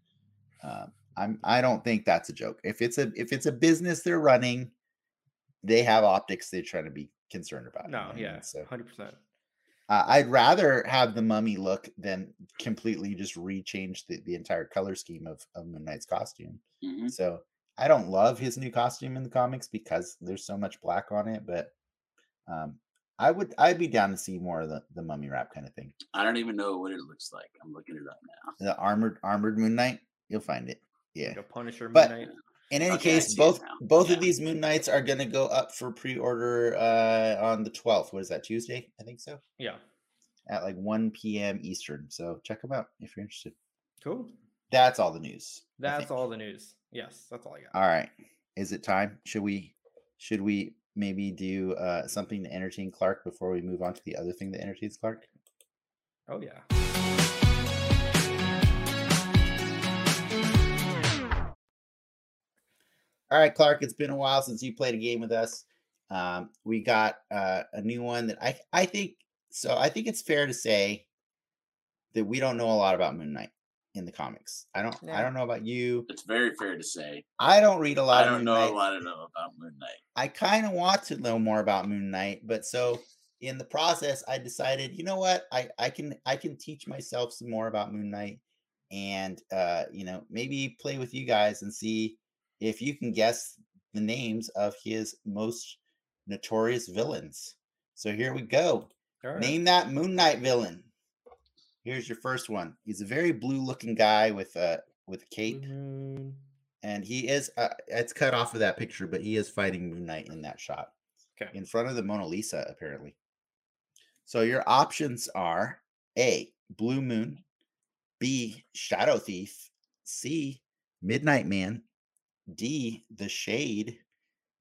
Um, I'm I don't think that's a joke. If it's a if it's a business they're running, they have optics they're trying to be concerned about. you know No, I mean? yeah, So hundred percent. Uh, I'd rather have the mummy look than completely just rechange the, the entire color scheme of, of Moon Knight's costume. mhm. So I don't love his new costume in the comics because there's so much black on it, but um, I would I'd be down to see more of the, the mummy wrap kind of thing. I don't even know what it looks like. I'm looking it up now. The armored armored Moon Knight, you'll find it. Yeah. Like a Punisher But- Knight. In any Okay, case, both both Yeah. of these Moon Knights are going to go up for pre-order uh, on the 12th. What is that? Tuesday, I think so. Yeah. At like 1 p.m. Eastern. So check them out if you're interested. Cool. That's all the news. That's all the news. Yes, that's all I got. All right. Is it time? Should we should we maybe do uh, something to entertain Clark before we move on to the other thing that entertains Clark? Oh yeah. All right, Clark. It's been a while since you played a game with us. Um, we got uh, a new one that I I think so. I think it's fair to say that we don't know a lot about Moon Knight in the comics. I don't. I don't know about you. It's very fair to say. I don't read a lot. I don't Moon know Knight. a lot of know about Moon Knight. I kind of want to know more about Moon Knight, but so in the process, I decided, you know what, I I can I can teach myself some more about Moon Knight, and uh, you know maybe play with you guys and see if you can guess the names of his most notorious villains. So here we go. Right. Name that Moon Knight villain. Here's your first one. He's a very blue-looking guy with a with a cape Moon. and he is uh, it's cut off of that picture but he is fighting moon knight in that shot Okay. in front of the mona lisa apparently so your options are a blue moon b shadow thief c midnight man d the shade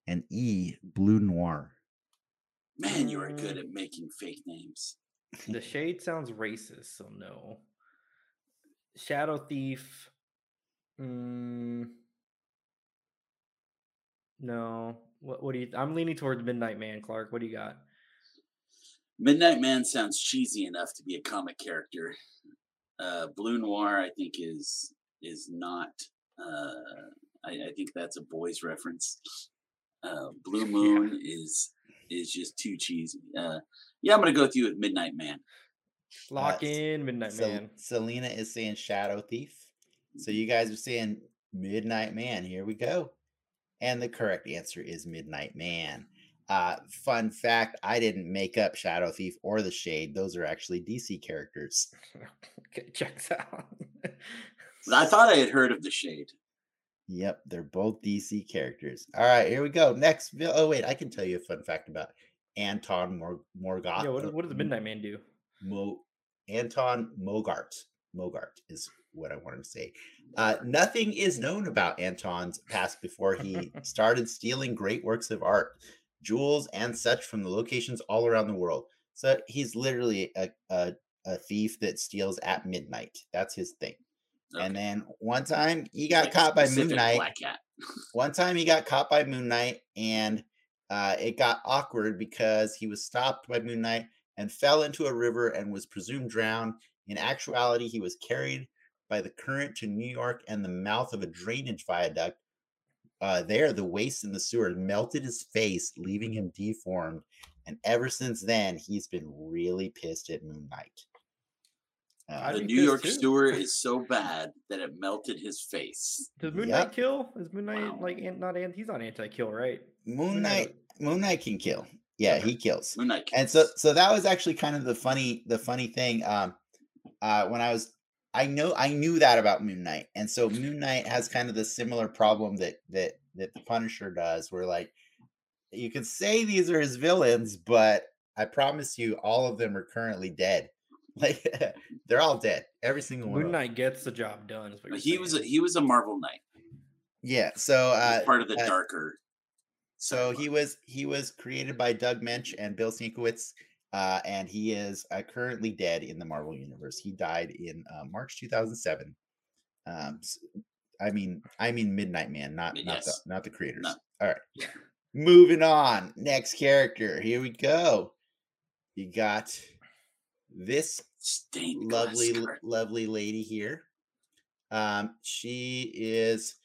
and e blue noir Man, you are good at making fake names. The shade sounds racist, so no. Shadow Thief. Mm, no. What what do you I'm leaning towards Midnight Man, Clark. What do you got? Midnight Man sounds cheesy enough to be a comic character. Uh, Blue Noir, I think, is is not. Uh, I, I think that's a boys reference. Uh, Blue Moon is is just too cheesy. Uh, yeah, I'm gonna go with you with Midnight Man. Lock Uh, in Midnight Sel- Man. Selena is saying Shadow Thief. So Mm-hmm. you guys are saying Midnight Man. Here we go. And the correct answer is Midnight Man. Uh, fun fact I didn't make up Shadow Thief or the Shade. Those are actually DC characters. okay, checks out. I thought I had heard of the Shade. Yep, they're both DC characters. All right, here we go. Next, oh wait, I can tell you a fun fact about Anton Mor- Morgoth. yeah, what, what does the Midnight Man do? Mo- Anton Mogart. Mogart is what I wanted to say. Uh, nothing is known about Anton's past before he started stealing great works of art, jewels, and such from the locations all around the world. So he's literally a, a, a thief that steals at midnight. That's his thing. And then one time he got Like caught by Moon Knight. One time he got caught by Moon Knight and uh, it got awkward because he was stopped by Moon Knight and fell into a river and was presumed drowned. In actuality, he was carried by the current to New York and the mouth of a drainage viaduct. Uh, there, the waste in the sewer melted his face, leaving him deformed. And ever since then, he's been really pissed at Moon Knight. Uh, The New York too. sewer is so bad that it melted his face. Does Moon Yep. Knight kill? Is Moon Knight Wow. like not an- he's not anti-kill, right? Moon Moon Knight- Knight, Moon Knight can kill. Yeah, Okay. he kills. Moon Knight. and so so that was actually kind of the funny the funny thing um uh when i was i know i knew that about moon knight and so moon knight has kind of the similar problem that that that the punisher does where like you can say these are his villains but i promise you all of them are currently dead like they're all dead every single one Moon of them. Knight gets the job done. Is what you're he was a, he was a Marvel Knight. yeah so He uh part of the uh, darker. So he was he was created by Doug Moench and Bill Sienkiewicz, uh, and he is uh, currently dead in the Marvel universe. He died in uh, March 2007. Um, s- I mean, I mean Midnight Man, not not the not the creators. No. All right, Yeah. moving on. Next character. Here we go. You got this Stained lovely lovely lady here um she is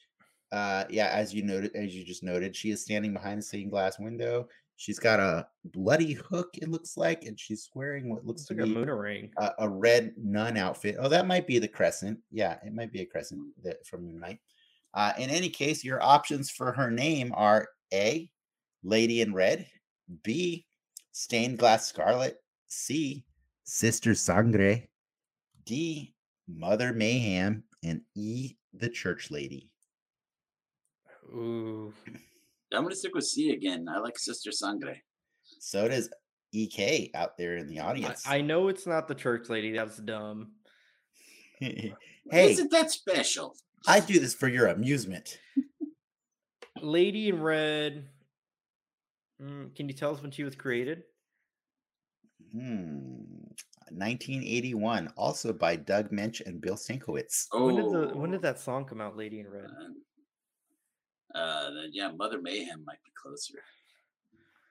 uh yeah as you noted as you just noted she is standing behind the stained glass window. She's got a bloody hook it looks like and she's wearing what looks It's to like a moon ring. a, a red nun outfit. Oh that might be the crescent. Yeah it might be a crescent that from moon knight. Uh in any case your options for her name are a lady in red b stained glass scarlet c sister sangre d mother mayhem and e the church lady Ooh. I'm gonna stick with C again. I like Sister Sangre. so does ek out there in the I, audience I know it's not the church lady. That's dumb. hey Isn't that special? i do this for your amusement Lady in red. Mm, can you tell us when she was created? Hmm. 1981, also by Doug Moench and Bill Sienkiewicz. Oh, When did the when did that song come out? Lady in red. Uh, uh, then, yeah, Mother Mayhem might be closer.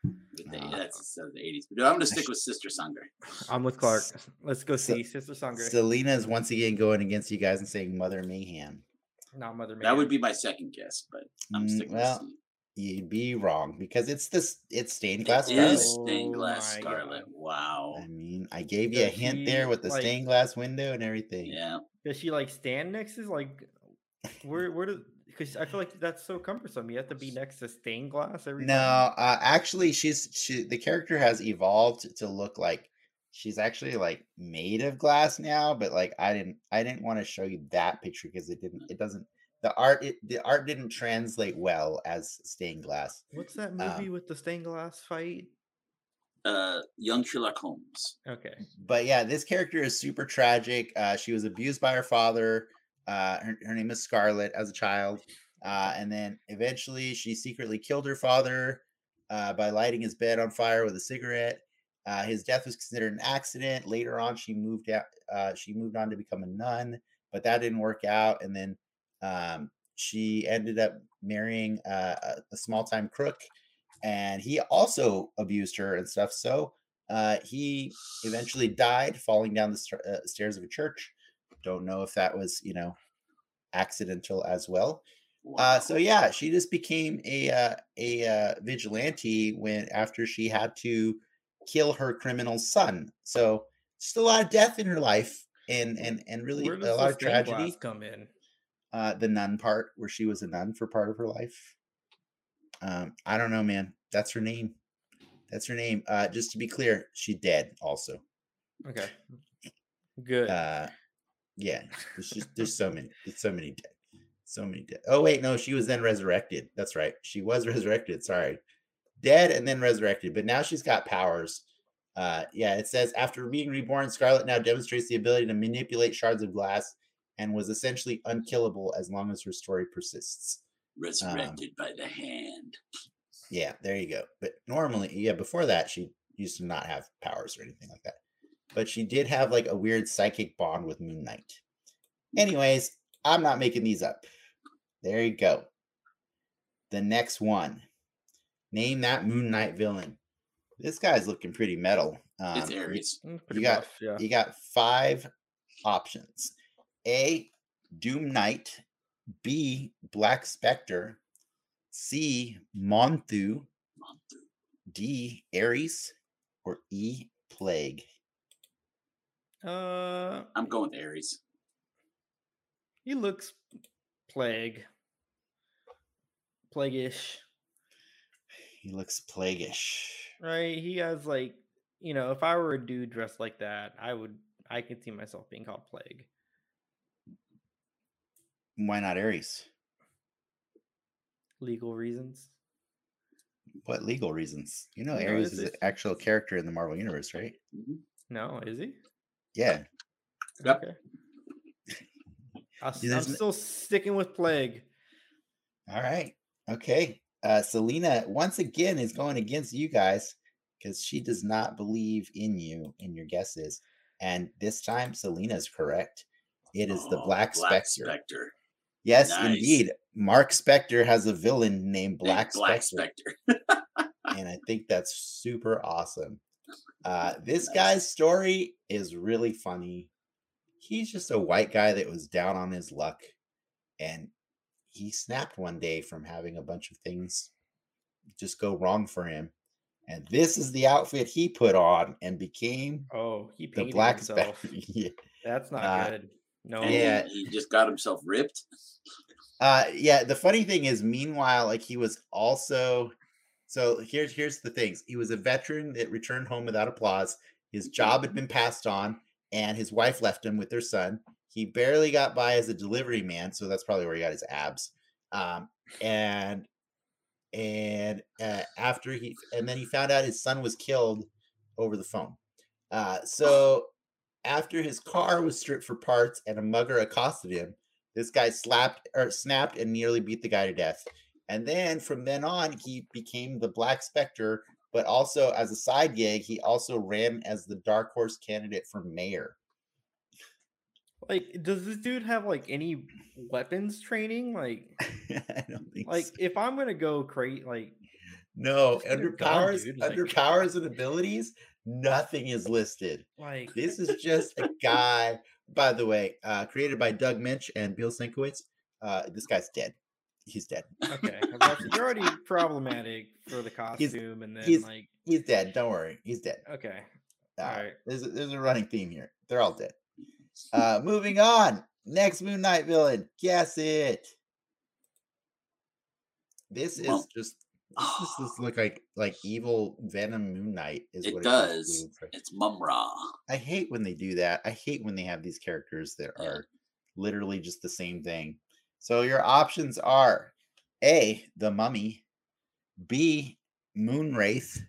But they, Ah. that's the 80s. But I'm gonna stick with Sister Sangre. I'm with Clark. Let's go so- see Sister Sangre. Selena is once again going against you guys and saying Mother Mayhem. not Mother Mayhem. That would be my second guess, but I'm Mm, sticking well, with C. You'd be wrong because it's this it's stained glass It scarlet. is stained Oh glass my scarlet. God. Wow. I mean, I gave you a Does hint there with the like- stained glass window and everything. Yeah. Does she like stand next to like where where does because I feel like that's so cumbersome. You have to be next to stained glass every No, time. uh, actually, she's she the character has evolved to look like she's actually like made of glass now. But like, I didn't I didn't want to show you that picture because it didn't it doesn't the art it, the art didn't translate well as stained glass. What's that um, movie with the stained glass fight? Uh, young Sherlock Holmes. Okay. But yeah, this character is super tragic. Uh, she was abused by her father. Uh, her, her name is Scarlet as a child. Uh, and then eventually she secretly killed her father uh, by lighting his bed on fire with a cigarette. Uh, his death was considered an accident. Later on, she moved out. Uh, she moved on to become a nun, but that didn't work out. And then um, she ended up marrying uh, a, a small-time crook, and he also abused her and stuff. So uh, he eventually died falling down the st- uh, stairs of a church. Don't know if that was you know accidental as well. Uh, so yeah, she just became a uh, a uh, vigilante when after she had to kill her criminal son. So just a lot of death in her life, and and and really a lot of tragedy. come in? Uh, the nun part, where she was a nun for part of her life. Um, I don't know, man. That's her name. That's her name. Uh, just to be clear, she dead also. Okay. Good. Uh, yeah, there's just there's so many, there's so many dead, so many dead. Oh wait, no, she was then resurrected. That's right, she was resurrected. Sorry, dead and then resurrected, but now she's got powers. Uh, yeah, it says after being reborn, Scarlet now demonstrates the ability to manipulate shards of glass and was essentially unkillable as long as her story persists. Resurrected by the hand. Yeah, there you go. But normally, yeah, before that, she used to not have powers or anything like that. But she did have like a weird psychic bond with Moon Knight. Anyways, I'm not making these up. There you go. The next one. Name that Moon Knight villain. This guy's looking pretty metal. Um, It's you- Ares. Mm, Pretty got- buff, yeah. you got five options A, Doom Knight, B, Black Spectre, C, Monthu, D, Ares, or E, Plague. Uh, I'm going with Ares. he looks plague, plagueish, He looks plaguish. right? He has like, you know, if I were a dude dressed like that, I would, I could see myself being called plague. Why not Ares? Legal reasons. What legal reasons? You know, No, Ares it's- is an actual character in the Marvel Universe, right? Mhm. No, is he? Yeah. Yep. Okay. I'll, s- Yeah, I'm still sticking with plague. All right. Okay. Uh, Selena once again is going against you guys because she does not believe in you in your guesses. And this time, Selena's correct. It is the Oh, Black, Spectre. Spectre. Yes, Nice. indeed. Mark Spector has a villain named Black, Black Spectre. and I think that's super awesome. Uh, this Nice. guy's story is really funny. He's just a white guy that was down on his luck, and he snapped one day from having a bunch of things just go wrong for him. And this is the outfit he put on and became Oh, he the painted Black himself. Yeah. That's not Uh, good. No. Yeah. he, just got himself ripped. Uh yeah, the funny thing is meanwhile like he was also so here's here's the things. He was a veteran that returned home without applause. His job had been passed on and his wife left him with their son. He barely got by as a delivery man, so that's probably where he got his abs. Um and and uh, after he and then he found out his son was killed over the phone. Uh so after his car was stripped for parts and a mugger accosted him, this guy slapped or snapped and nearly beat the guy to death. And then from then on, he became the Black Spectre, but also as a side gig, he also ran as the dark horse candidate for mayor. Like, does this dude have like any weapons training? Like, I don't think like so. if I'm gonna go create like, no under powers, under powers and abilities, nothing is listed. like This is just a guy. By the way, uh, created by Doug Moench and Bill Sienkiewicz. Uh, this guy's dead. He's dead. okay, I'm about to- you're already problematic for the costume, and then he's- like, He's dead. Don't worry. He's dead. okay, Uh, Alright. There's a, there's a running theme here. They're all dead. Uh, moving on. Next Moon Knight villain. Guess it. This is Well- just. This just look like like evil Venom Moon Knight is what It what does. looks like. It's Mumm-Ra. I hate when they do that. I hate when they have these characters that Yeah. are literally just the same thing. So your options are A, the mummy, B, Moonwraith,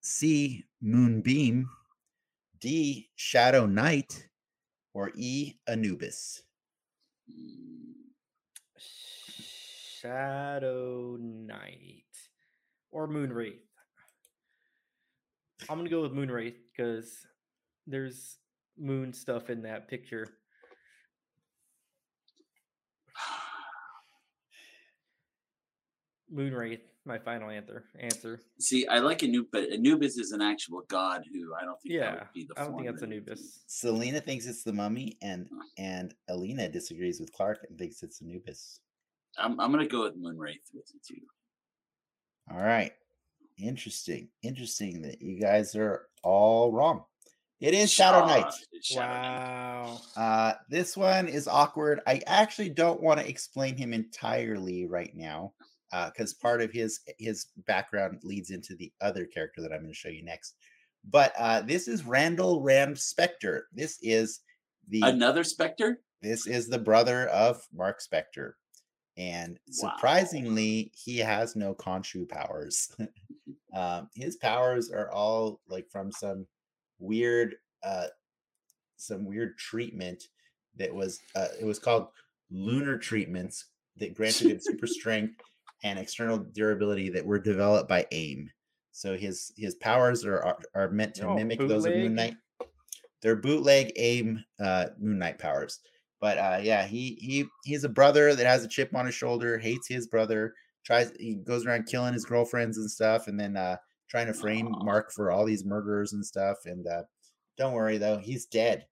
C, Moonbeam, D, Shadow Knight, or E, Anubis. Mm, Shadow Knight. or Moon Moonwraith. I'm gonna go with Moon Moonwraith because there's moon stuff in that picture. Moon Moonwraith, my final answer. Answer. See, I like Anubis, but Anubis is an actual god who I don't think that Yeah, would be the I don't think that's Anubis. Selena thinks it's the mummy, and and Alina disagrees with Clark and thinks it's Anubis. I'm I'm gonna go with Moonwraith with you too. All right. Interesting. Interesting that you guys are all wrong. It is Shadow Knight. it's Shadow Knight. Wow. Uh, this one is awkward. I actually don't want to explain him entirely right now, because part of his his background leads into the other character that I'm going to show you next. But uh, this is Randall Rand Spector. This is the Another Spectre? this is the brother of Mark Spector. And Wow. surprisingly, he has no Khonshu powers. um, his powers are all like from some weird uh some weird treatment that was uh it was called lunar treatments that granted him super strength and external durability that were developed by AIM. So his his powers are are, are meant to Oh, mimic those of Moon? Knight. They're bootleg AIM uh Moon Knight powers. But uh yeah, he he he's a brother that has a chip on his shoulder, hates his brother, tries he goes around killing his girlfriends and stuff, and then uh trying to frame Aw. Mark for all these murders and stuff. And uh don't worry though, he's dead.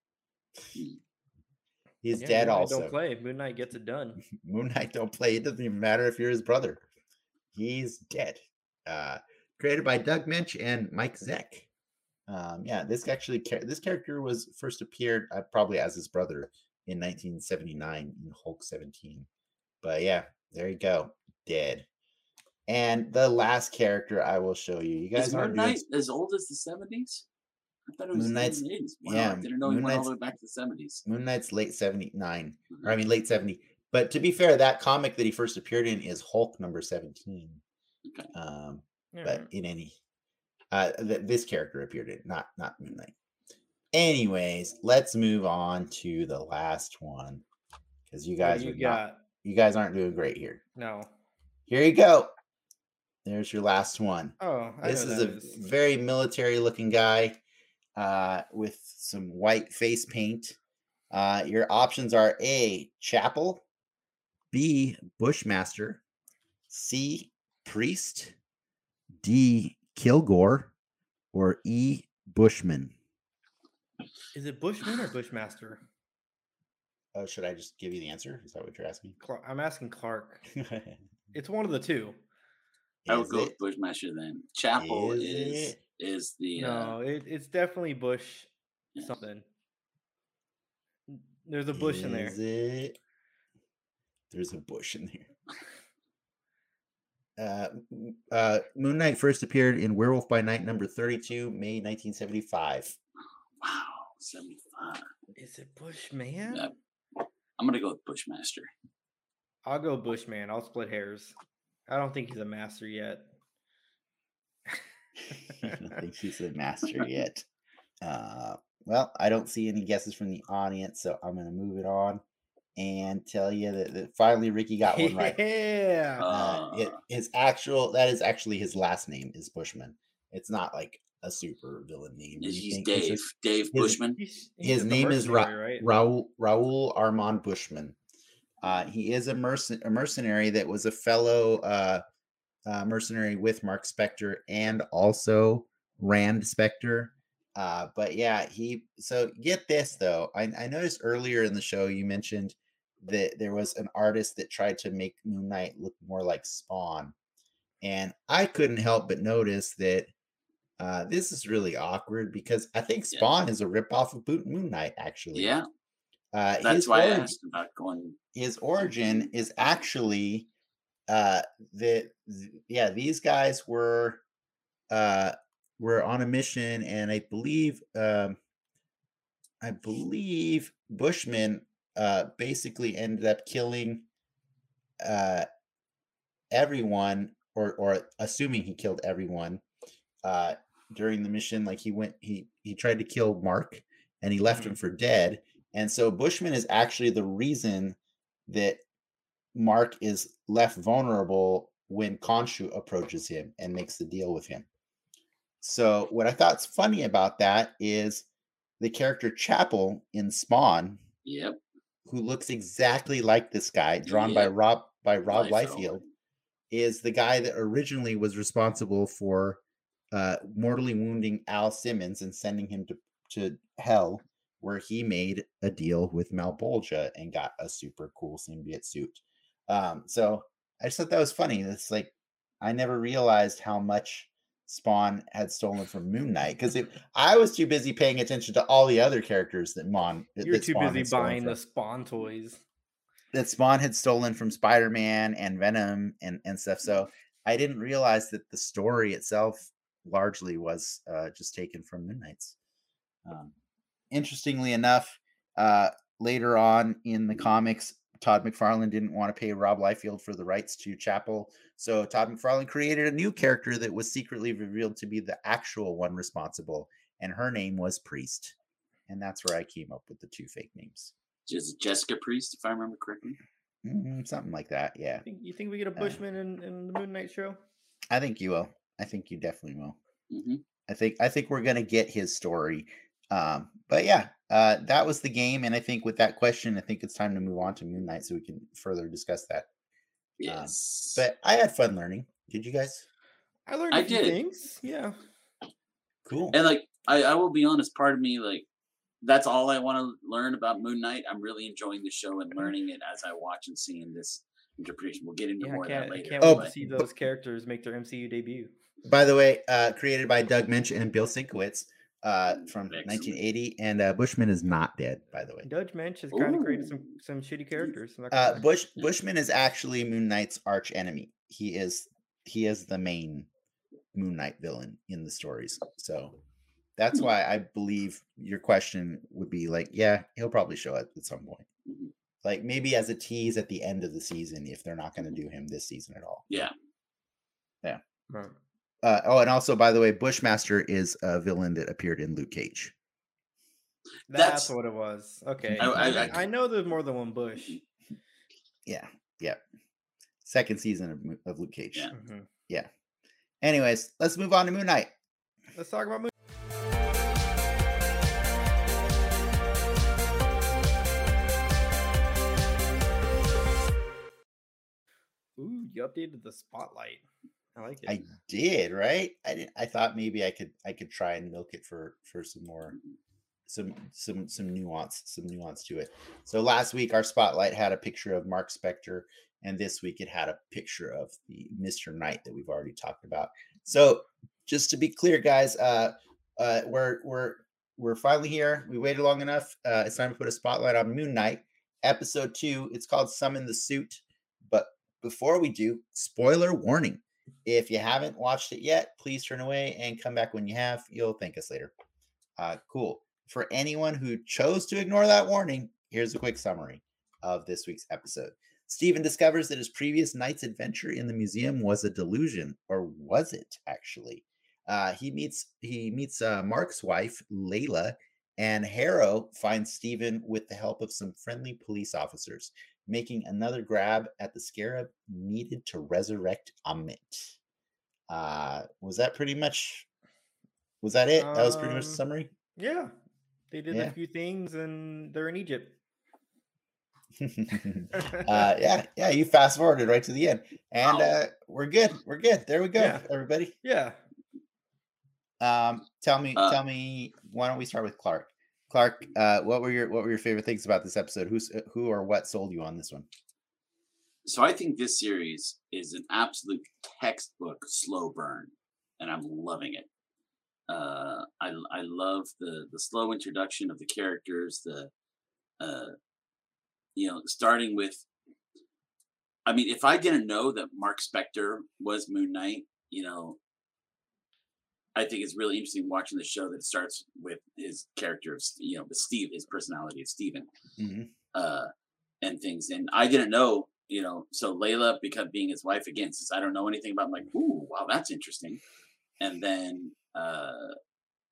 He's Yeah, dead Moon Knight also. Don't play. Moon Knight gets it done. Moon Knight don't play. It doesn't even matter if you're his brother. He's dead. Uh, created by Doug Moench and Mike Zeck. Um, yeah, this actually this character was first appeared uh, probably as his brother in 1979 in Hulk 17. But yeah, there you go, dead. And the last character I will show you. You guys Is aren't doing as old as the 70s? I thought it was Moon in the 80s. Wow, yeah, I didn't know he Moon went all the way back to the 70s. Moon Knight's late 79, or Mhm. I mean late 70. But to be fair, that comic that he first appeared in is Hulk number 17. Okay. Um, Yeah, but in any uh th- this character appeared in not not moon knight anyways let's move on to the last one because you guys you not, you guys aren't doing great here. No. here you go. There's your last one. Oh, I this is a is. very military looking guy uh with some white face paint. Uh your options are a chapel b bushmaster c priest d kilgore or e bushman Is it Bushman or Bushmaster? oh should i just give you the answer is that what you're asking Clark, I'm asking Clark. It's one of the two. I would go it? with Bushmaster then. Chapel Is is it? is the uh, No, it, it's definitely Bush Yeah. something. There's a bush in there. Is it? There's a bush in there. Uh, uh, Moon Knight first appeared in Werewolf by Night number 32, May 1975. wow 75. Is it Bushman? Yeah. I'm gonna go with Bushmaster. I'll go Bushman. I'll split hairs. I don't think he's a master yet. I don't think he's a master yet. Uh, well, I don't see any guesses from the audience, so I'm going to move it on and tell you that, that finally Ricky got one right. Yeah. Uh, it, Uh. his actual that is actually his last name is Bushman. It's not like a super villain name. or Is he's anything. It's Dave. just- Dave his- Bushman. He's- he's his name is Ra- mercenary, right? Raul Raul Armand Bushman. Uh, he is a, mercen- a mercenary that was a fellow uh, uh, mercenary with Mark Spector and also Rand Spector. Uh, but yeah, he so get this though. I, I noticed earlier in the show you mentioned that there was an artist that tried to make Moon Knight look more like Spawn, and I couldn't help but notice that uh, this is really awkward because I think Yeah. Spawn is a ripoff of Boot Moon Knight. Actually, Yeah, uh, that's why I asked about going. his origin is actually uh that th- yeah these guys were uh were on a mission and i believe um i believe bushman uh basically ended up killing uh everyone or or assuming he killed everyone uh during the mission like he went he he tried to kill mark and he left him for dead and so bushman is actually the reason that mark is left vulnerable when Khonshu approaches him and makes the deal with him. So what I thought's funny about that is the character Chapel in Spawn, Yep. who looks exactly like this guy, drawn by Rob by Rob. Liefeld, is the guy that originally was responsible for uh, mortally wounding Al Simmons and sending him to, to hell, where he made a deal with Malebolgia and got a super cool symbiote suit. Um, so I just thought that was funny. It's like I never realized how much Spawn had stolen from Moon Knight because I was too busy paying attention to all the other characters that Mon. You're that too Spawn busy buying from the Spawn toys. that Spawn had stolen from Spider Man and Venom and, and stuff. So I didn't realize that the story itself largely was uh, just taken from Moon Knight's. Um, interestingly enough, uh, later on in the comics, Todd McFarlane didn't want to pay Rob Liefeld for the rights to Chapel. So Todd McFarlane created a new character that was secretly revealed to be the actual one responsible, and her name was Priest. And that's where I came up with the two fake names. Just Jessica Priest, if I remember correctly. Mhm, something like that. Yeah. Think- You think we get a Uh, Bushman in, in the Moon Knight show? I think you will. I think you definitely will. hmm I think I think we're gonna get his story. Um, but yeah, uh, that was the game, and I think with that question, I think it's time to move on to Moon Knight so we can further discuss that. Yes. But I had fun learning. Did you guys? I learned a I few did. things. Yeah. Cool. and like I, I will be honest, part of me like that's all I want to learn about Moon Knight. I'm really enjoying the show and learning it as I watch and seeing this interpretation. We'll get into Yeah, more I of that can't, I can't Oh, to see those characters make their MCU debut. By the way, uh, created by Doug Moench and Bill Sienkiewicz uh, from Excellent. 1980, and uh, Bushman is not dead. By the way, Doug Moench has kind of created some some shitty characters. I'm not gonna uh. Bush Bushman is actually Moon Knight's arch enemy. He is he is the main Moon Knight villain in the stories. So that's Hmm. why I believe your question would be like, yeah, he'll probably show up at some point. Like maybe as a tease at the end of the season if they're not going to do him this season at all. Yeah. Yeah. Right. Uh, oh, and also by the way, Bushmaster is a villain that appeared in Luke Cage. That's, That's- what it was. Okay. I- I, I- I, know there's more than one Bush. Yeah, yeah. Second season of, Mo- of Luke Cage. Yeah. Mhm. Anyways, let's move on to Moon Knight. Let's talk about Moon. Ooh, you updated the spotlight. I like it. I did, right? I did. I thought maybe I could I could try and milk it for for some more some some some nuance, some nuance to it. So last week our spotlight had a picture of Mark Spector, and this week it had a picture of the Mr. Knight that we've already talked about. So just to be clear, guys, uh uh we're we're we're finally here. We waited long enough. Uh it's time to put a spotlight on Moon Knight, episode two. It's called Summon the Suit. But before we do, spoiler warning. If you haven't watched it yet, please turn away and come back when you have. You'll thank us later. Uh, cool. For anyone who chose to ignore that warning, here's a quick summary of this week's episode. Stephen discovers that his previous night's adventure in the museum was a delusion, or was it actually? Uh, he meets he meets uh, Mark's wife, Layla, and Harrow finds Stephen with the help of some friendly police officers making another grab at the scarab needed to resurrect Ammit. Uh, was that pretty much? Was that it? that was pretty much the Um, summary. yeah. They did Yeah. a few things and they're in Egypt. uh, yeah, yeah. You fast forwarded right to the end, and Wow. uh, we're good. We're good. There we go, Yeah. everybody. Yeah. Um, tell me, Uh, tell me. Why don't we start with Clark? Clark, uh, what were your what were your favorite things about this episode? Who's uh, who or what sold you on this one? So I think this series is an absolute textbook slow burn, and I'm loving it. Uh, I I love the the slow introduction of the characters. The uh, you know, starting with. I mean, if I didn't know that Mark Spector was Moon Knight, you know, I think it's really interesting watching the show that starts with his character of you know, with Steve, his personality of Steven Mhm. uh, and things. And I didn't know, you know, so Layla become being his wife again, since I don't know anything about, I'm like, ooh, wow, that's interesting. And then uh,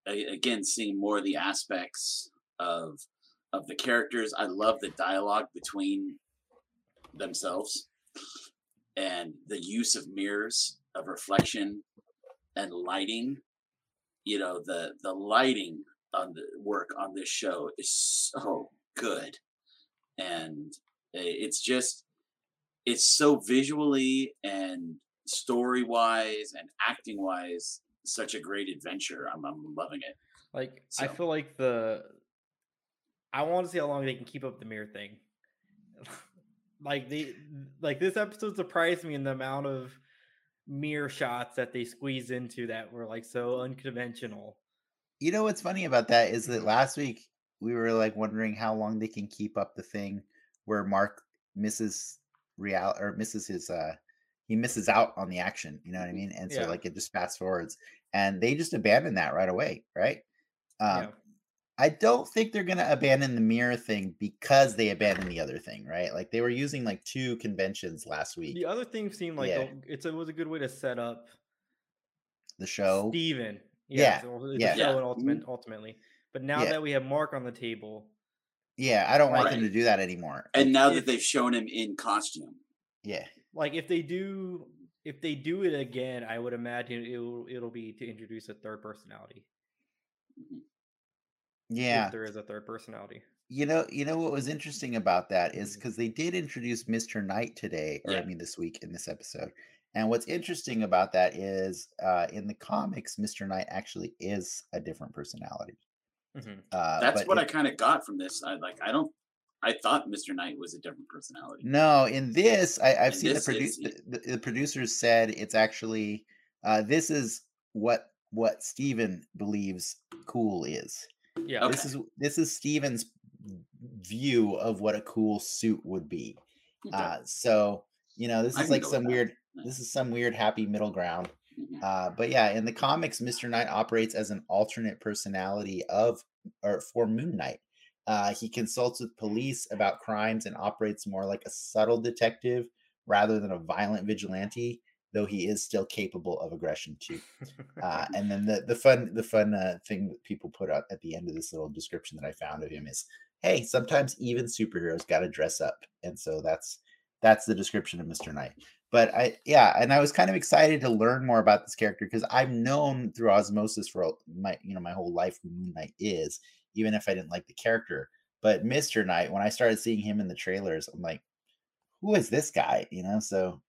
again, seeing more of the aspects of of the characters. I love the dialogue between themselves. and the use of mirrors of reflection and lighting you know the the lighting on the work on this show is so good. And it's just it's so visually and story wise and acting wise such a great adventure. I'm, I'm loving it. Like so. i feel like the i want to see how long they can keep up the mirror thing. Like the like this episode surprised me in the amount of mirror shots that they squeeze into that were like so unconventional. You know what's funny about that is that last week we were like wondering how long they can keep up the thing where Mark misses real or misses his uh he misses out on the action, you know what I mean? And so yeah. like it just fast forwards and they just abandoned that right away, right? Um yeah. I don't think they're gonna abandon the mirror thing because they abandoned the other thing, right? Like they were using like two conventions last week. The other thing seemed like yeah. it's it was a good way to set up the show. Steven. Yeah. yeah. yeah. show yeah. ultimate, mm-hmm. ultimately. But now yeah. that we have Mark on the table. Yeah, I don't want them to do that anymore. And now if, that they've shown him in costume. Yeah. Like if they do if they do it again, I would imagine it'll it'll be to introduce a third personality. Mm-hmm. Yeah. there is a third personality. You know, you know what was interesting about that is because mm-hmm. they did introduce Mr. Knight today, or yeah. I mean this week in this episode. And what's interesting about that is uh, in the comics, Mr. Knight actually is a different personality. Mm-hmm. Uh, That's what it, I kind of got from this. I like. I don't. I thought Mr. Knight was a different personality. No, in this, I, have seen this the, produ- the, the, the, producers said it's actually uh, this is what what Steven believes cool is. Yeah. This is this is Steven's view of what a cool suit would be. Okay. Uh, so you know, this is like some weird. This is some weird happy middle ground. Mm-hmm. Uh, but yeah, in the comics, Mister Knight operates as an alternate personality of or for Moon Knight. Uh, he consults with police about crimes and operates more like a subtle detective rather than a violent vigilante though he is still capable of aggression too. Uh, and then the the fun the fun uh, thing that people put out at the end of this little description that I found of him is, hey, sometimes even superheroes got to dress up, and so that's that's the description of Mister Knight. But I yeah, and I was kind of excited to learn more about this character because I've known through osmosis for my you know my whole life who Moon Knight is, even if I didn't like the character. But Mister Knight, when I started seeing him in the trailers, I'm like, who is this guy? You know, so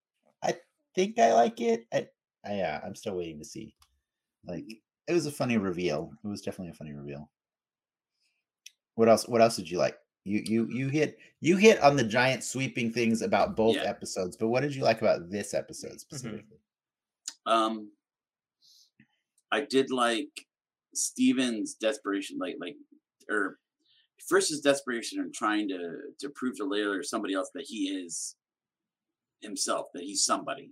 think I like it. I, I yeah, I'm still waiting to see. Like it was a funny reveal. It was definitely a funny reveal. What else? What else did you like? You you you hit you hit on the giant sweeping things about both yeah. episodes, but what did you like about this episode mm-hmm. specifically? Mm-hmm. Um, I did like Steven's desperation, like like or first his desperation in trying to to prove to Layla or somebody else that he is himself, that he's somebody,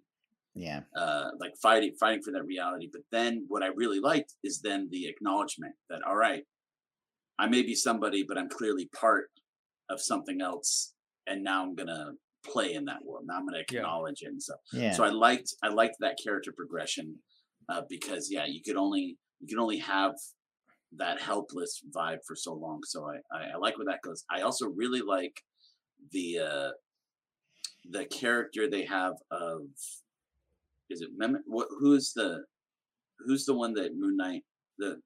yeah. uh like fighting fighting for that reality. But then what i really liked is then the acknowledgement that all right i may be somebody but i'm clearly part of something else and now i'm gonna play in that world. Now i'm gonna acknowledge yeah. it and stuff. Yeah. so i liked i liked that character progression uh, because yeah you could only you can only have that helpless vibe for so long. So I, I i like where that goes. I also really like the uh the character they have of is it Mem- what who's the who's the one that Moon Knight the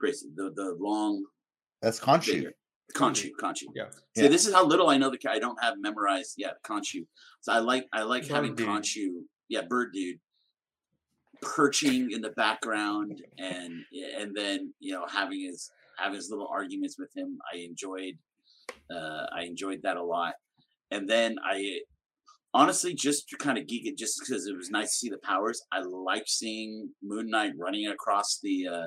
the the long that's Khonshu. Khonshu, Khonshu. Yeah. See, yeah. this is how little I know the I don't have memorized yet. Khonshu. So I like I like bird having dude. Khonshu. Yeah, bird dude perching in the background and and then you know having his having his little arguments with him. I enjoyed uh I enjoyed that a lot. And then I honestly just to kind of geek it just because it was nice to see the powers. I like seeing Moon Knight running across the uh,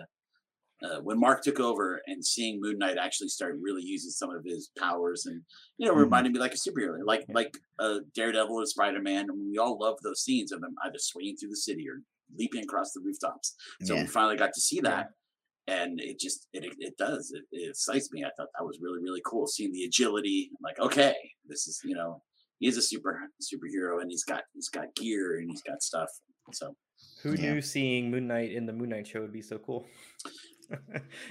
uh, when Mark took over and seeing Moon Knight actually start really using some of his powers and you know mm-hmm. reminded me like a superhero, like like uh, Daredevil or Spider Man. and we all love those scenes of them either swinging through the city or leaping across the rooftops. So yeah. we finally got to see that. And it just it it does it, it excites me. I thought that was really really cool seeing the agility. like okay, this is you know he's a super superhero and he's got he's got gear and he's got stuff. So who yeah. knew seeing Moon Knight in the Moon Knight show would be so cool?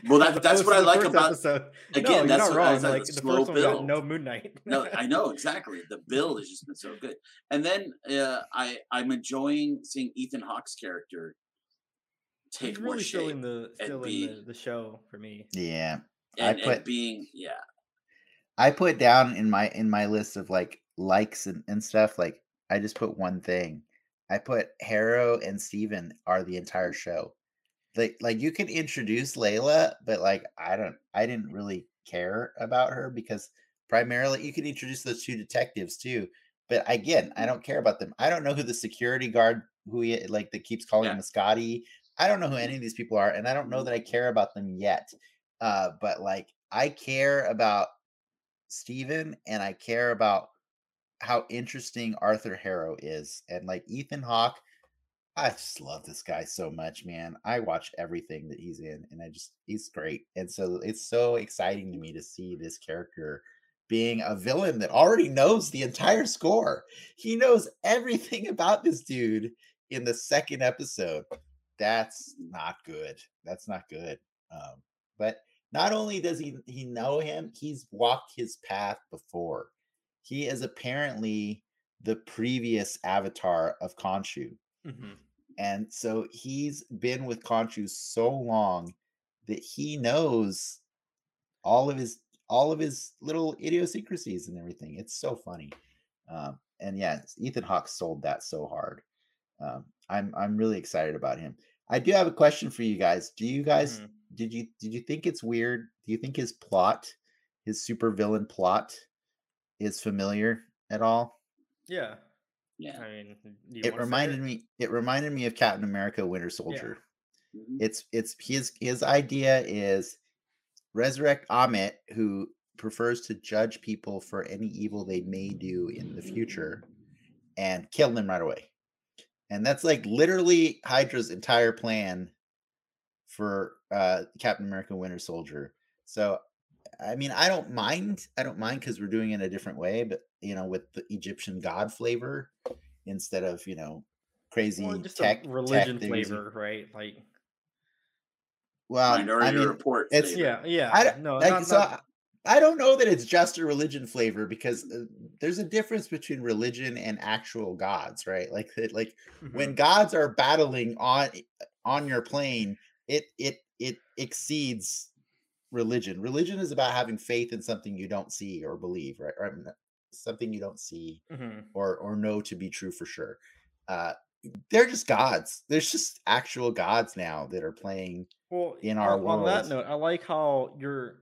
Well, that- that's what I like first about- episode. Again, no, you're that's not what I wrong. Like the the slow first one got build. no Moon Knight. no, I know exactly. The build has just been so good, and then uh, I I'm enjoying seeing Ethan Hawke's character take He's more really still shape in the and still be- in the, the show for me. Yeah. I and, and put- being yeah I put down in my in my list of like likes and, and stuff, like I just put one thing. I put Harrow and Steven are the entire show. Like like you can introduce Layla, but like I don't I didn't really care about her because primarily you can introduce those two detectives too. But again, I mm. don't care about them. I don't know who the security guard who he like that keeps calling Yeah. him Scotty. I don't know who mm. any of these people are, and I don't know mm. that I care about them yet. Uh, but like I care about Steven and I care about how interesting Arthur Harrow is. And like Ethan Hawke, I just love this guy so much, man. I watch everything that he's in and I just he's great. And so it's so exciting to me to see this character being a villain that already knows the entire score. He knows everything about this dude in the second episode. That's not good. That's not good. Um, but not only does he he know him, he's walked his path before. He is apparently the previous avatar of Khonshu. Mhm. And so he's been with Khonshu so long that he knows all of his all of his little idiosyncrasies and everything. It's so funny. Um, and yeah, Ethan Hawke sold that so hard. Um, I'm I'm really excited about him. I do have a question for you guys. Do you guys Mhm. did you did you think it's weird? Do you think his plot, his super villain plot, is familiar at all? Yeah. yeah I mean, It reminded me. It reminded me of Captain America: Winter Soldier. Mhm. It's it's his his idea is resurrect Ammit, who prefers to judge people for any evil they may do in the future, and kill them right away. And that's like literally Hydra's entire plan for uh, Captain America: Winter Soldier. So, I mean, I don't mind. I don't mind because we're doing it a different way, but you know, with the Egyptian god flavor instead of you know crazy Well, tech religion tech flavor, right? Like, Well, I mean, Report. it's- flavor. yeah, yeah. I don't no, like not, so. not- I, I don't know that it's just a religion flavor because uh, there's a difference between religion and actual gods, right? Like that, like when mhm. gods are battling on on your plane, it it it exceeds religion. Religion is about having faith in something you don't see or believe, right? Or something you don't see Mhm. or or know to be true for sure. Uh, they're just gods. There's just actual gods now that are playing. Well, in our on, on that note, I like how you're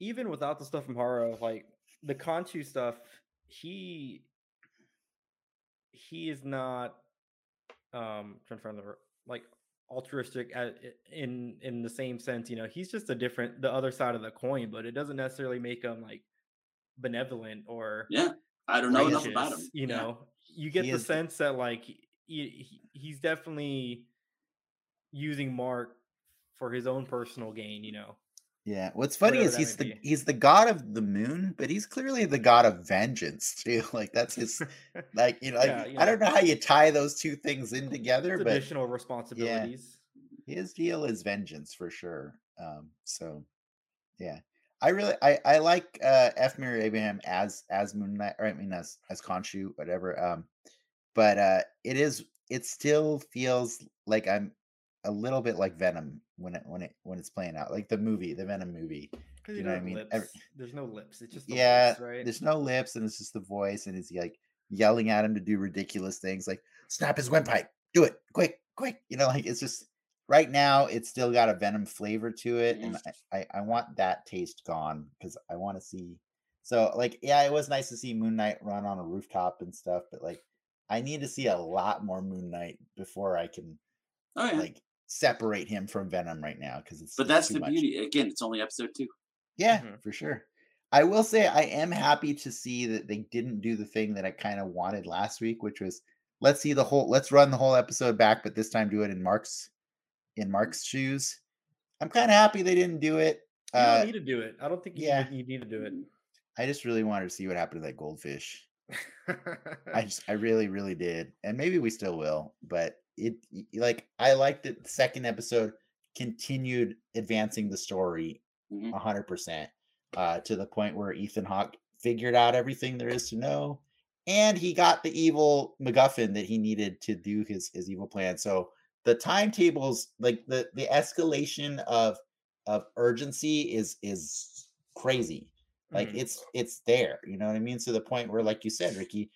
even without the stuff from Harrow, like the Khonshu stuff, he he is not um trying to find the like altruistic uh, at, in in the same sense, you know, he's just a different the other side of the coin, but it doesn't necessarily make him like benevolent or yeah i don't know enough about him righteous, You Yeah. know, you get He the is sense that like he, he, he's definitely using Mark for his own personal gain. You know, Yeah. What's funny Whatever is he's the be. he's the god of the moon, but he's clearly the god of vengeance too. Like that's his like you know, like, Yeah, you I don't know. how you tie those two things in together, It's but additional responsibilities. his deal is vengeance for sure. Um, so yeah. I really I, I like uh F. Murray Abraham as as Moon Knight, or I mean as as Khonshu, whatever. Um, but uh it is it still feels like I'm a little bit like Venom when it when it when it's playing out, like the movie, the Venom movie. You you know what I mean? Every- There's no lips. It's just yeah, right? there's no lips and it's just the voice, and he's like yelling at him to do ridiculous things like snap his windpipe, do it quick, quick. You know, like it's just right now it's still got a venom flavor to it, and I, I, I want that taste gone because I want to see. So like, yeah, it was nice to see Moon Knight run on a rooftop and stuff, but like, I need to see a lot more Moon Knight before I can oh yeah like separate him from Venom right now because it's but that's too the much. beauty again it's only episode two Yeah, Mhm. for sure. I will say I am happy to see that they didn't do the thing that I kind of wanted last week, which was let's see the whole let's run the whole episode back, but this time do it in Mark's in Mark's shoes. I'm kind of happy they didn't do it. you Uh, don't need to do it. I don't think you, yeah. need, you need to do it. I just really wanted to see what happened to that goldfish. I just I really really did, and maybe we still will. But it like I liked it. The second episode continued advancing the story Mhm. a hundred percent uh, to the point where Ethan Hawke figured out everything there is to know, and he got the evil MacGuffin that he needed to do his his evil plan. So the timetables, like the the escalation of of urgency, is is crazy. Like Mhm. it's it's there. You know what I mean? To the point where, like you said, Ricky,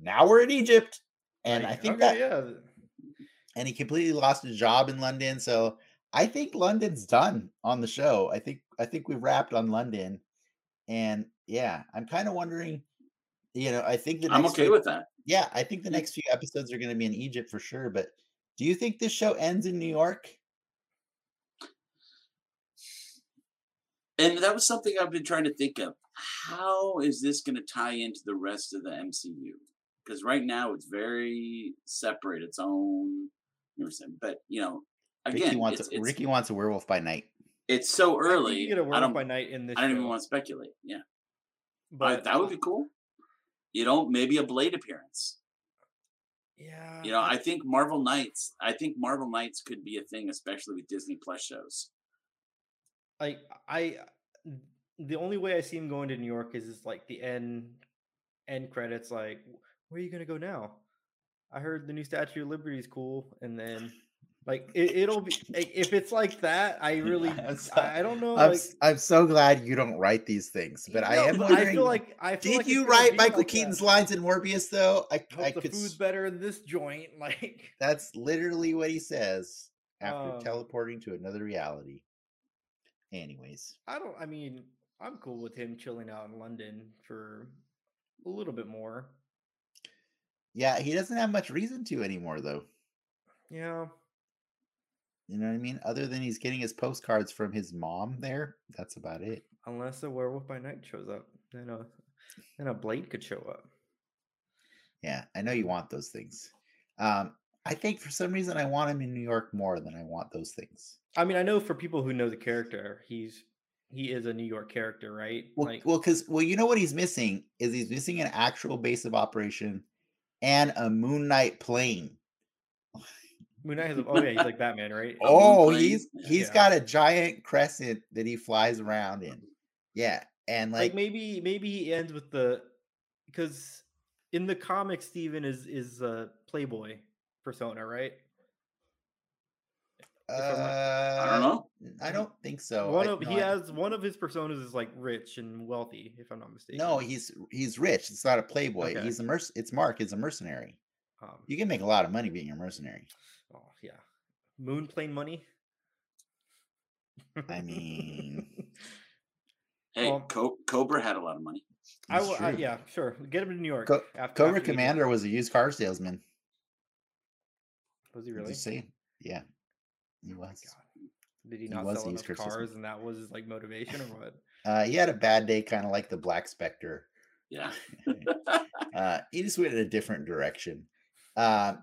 now we're in Egypt, and I think okay, that yeah. And he completely lost his job in London. So I think London's done on the show. I think I think we've wrapped on London, and yeah, I'm kind of wondering. You know, I think the I'm okay few- with that. yeah, I think the next few episodes are going to be in Egypt for sure. But do you think this show ends in New York? And that was something I've been trying to think of. How is this going to tie into the rest of the MCU? Because right now it's very separate, its own. You know what I'm saying? But you know, Ricky again, wants it's, a, it's, Ricky wants a werewolf by night. it's so early. You get a I werewolf don't. by night in this. I don't even want to speculate. Yeah, I- But that would be cool. You know, maybe a Blade appearance. yeah. You know, I think Marvel Knights. I think Marvel Knights could be a thing, especially with Disney Plus shows. like I the only way I see him going to New York is is like the end end credits like where are you gonna go now? I heard the new Statue of Liberty is cool, and then like it, it'll be if it's like that. I really so- I I don't know. I'm, like, I'm so glad you don't write these things, but I am but. I feel like I feel did like you write Michael like that. Keaton's lines in Morbius though? I, Hope I the could. food's better in this joint. Like That's literally what he says after Um, teleporting to another reality. Anyways, I don't. I mean, I'm cool with him chilling out in London for a little bit more. Yeah, he doesn't have much reason to anymore, though. Yeah. You know what I mean? Other than he's getting his postcards from his mom there, that's about it. Unless a werewolf by night shows up, then a then a blade could show up. Yeah, I know you want those things. Um, I think for some reason I want him in New York more than I want those things. I mean, I know for people who know the character, he's he is a New York character, right? Well, like, well, because well, you know what he's missing is he's missing an actual base of operation and a Moon Knight plane. Moon Knight has. A, oh yeah, he's like Batman, right? Oh, he's he's Yeah. got a giant crescent that he flies around in. Yeah, and like like, maybe maybe he ends with the because in the comics, Steven is is a Playboy persona, right? If I'm not- uh, I don't know. I don't think so. one I- of no, he I- has one of his personas is like rich and wealthy, if I'm not mistaken. No, he's he's rich. It's not a playboy. Okay. He's a merc. It's Mark. He's a mercenary. um, You can make a lot of money being a mercenary. oh yeah, moon plane money. I mean, Hey, Well- Co- Cobra had a lot of money. I will. I, yeah, sure. Get him to New York. Co- after, Cobra after Commander was a used car salesman. Was he really? Just saying. Yeah, he Oh was. Did he He not was sell enough cars, and that was his like motivation, or what? Uh, he had a bad day, kind of like the Black Spectre. Yeah. uh, he just went in a different direction. Uh,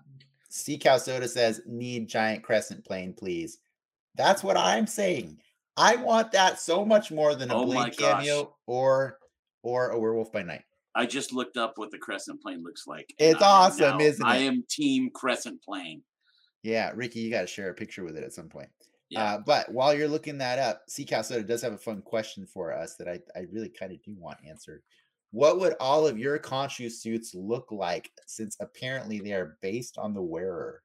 Sea Cow Soda says, "Need giant crescent plane, please." That's what I'm saying. I want that so much more than a Oh Blade cameo or or a Werewolf by Night. I just looked up what the crescent plane looks like. It's I awesome, isn't it? I am team crescent plane. Yeah, Ricky, you got to share a picture with it at some point. Yeah. Uh, but while you're looking that up, Sea Cow Soda does have a fun question for us that I, I really kind of do want answered. What would all of your Khonshu suits look like since apparently they are based on the wearer?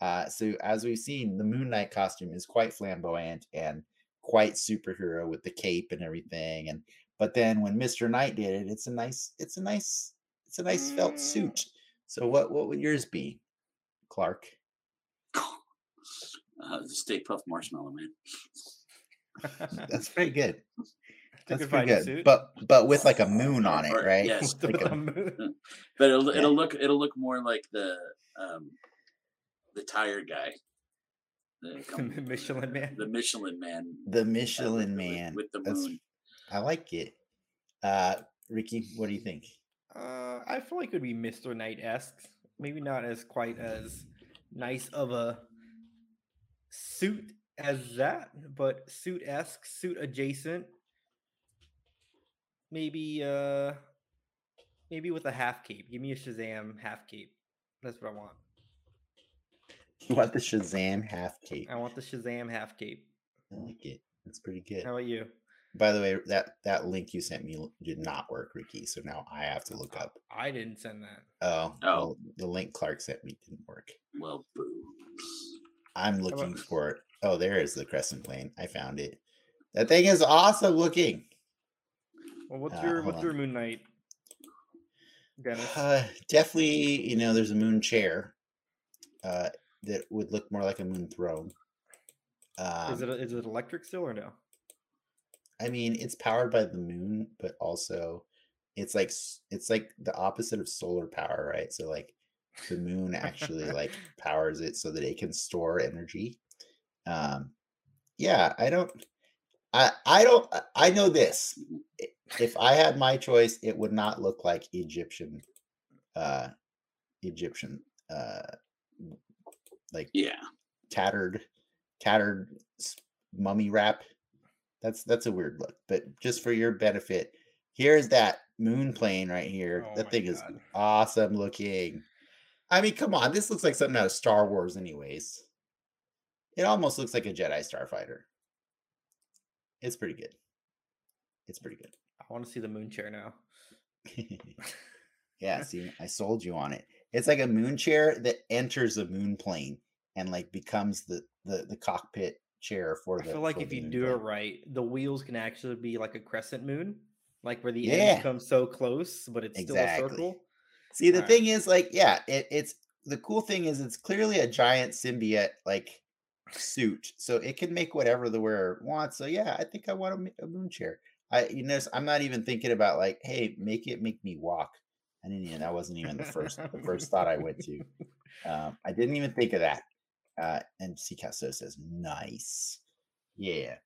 Uh, so as we've seen, the Moon Knight costume is quite flamboyant and quite superhero with the cape and everything. And but then when Mr. Knight did it, it's a nice, it's a nice, it's a nice felt Mm. suit. So what what would yours be, Clark? Uh, the Stay Puft Marshmallow Man. That's pretty good. That's a pretty good. suit. But but with like a moon on it, Or- right? yes. Like the a- moon. But it'll Yeah. it'll look it'll look more like the um the tire guy. The, com- Michelin Man. The Michelin man. the uh, Michelin with- man. With, the That's- moon. I like it. Uh Ricky, what do you think? Uh, I feel like it would be Mr. Knight esque. Maybe not as quite as nice of a suit as that, but suit esque, suit adjacent. Maybe uh maybe with a half cape. Give me a Shazam half cape. That's what I want. You want the Shazam half cape? I want the Shazam half cape. I like it. That's pretty good. How about you? By the way, that that link you sent me did not work, Ricky. So now I have to look up. I didn't send that. Oh, Oh. well, the link Clark sent me didn't work. Well, boo. I'm looking for it. Oh, there is the crescent plane. I found it. That thing is awesome looking. Well, what's Uh, your what's your Moon Knight, Dennis? Uh, definitely, you know, there's a moon chair uh, that would look more like a moon throne. Um, is it is it electric still or no? I mean, it's powered by the moon, but also it's like it's like the opposite of solar power, right? So like the moon actually like powers it so that it can store energy. Um yeah, I don't I I don't I- know this. If I had my choice, it would not look like Egyptian uh Egyptian uh like Yeah. tattered tattered mummy wrap that's that's a weird look but just for your benefit here's that moon plane right here Oh that thing is awesome looking i mean come on this looks like something out of star wars anyways it almost looks like a jedi starfighter it's pretty good it's pretty good I want to see the moon chair now. yeah see i sold you on it it's like a moon chair that enters a moon plane and like becomes the the, the cockpit chair for the. I feel like if you do it right, the wheels can actually be like a crescent moon, like where the Yeah. ends come so close, but it's still a circle. See, the thing is, like, yeah, it, it's the cool thing is it's clearly a giant symbiote like suit, so it can make whatever the wearer wants. So yeah, I think I want a moon chair. I you know I'm not even thinking about like, hey, make it make me walk. I didn't even that wasn't even the first the first thought I went to. Um, I didn't even think of that. Uh, and Picasso says, nice. Yeah.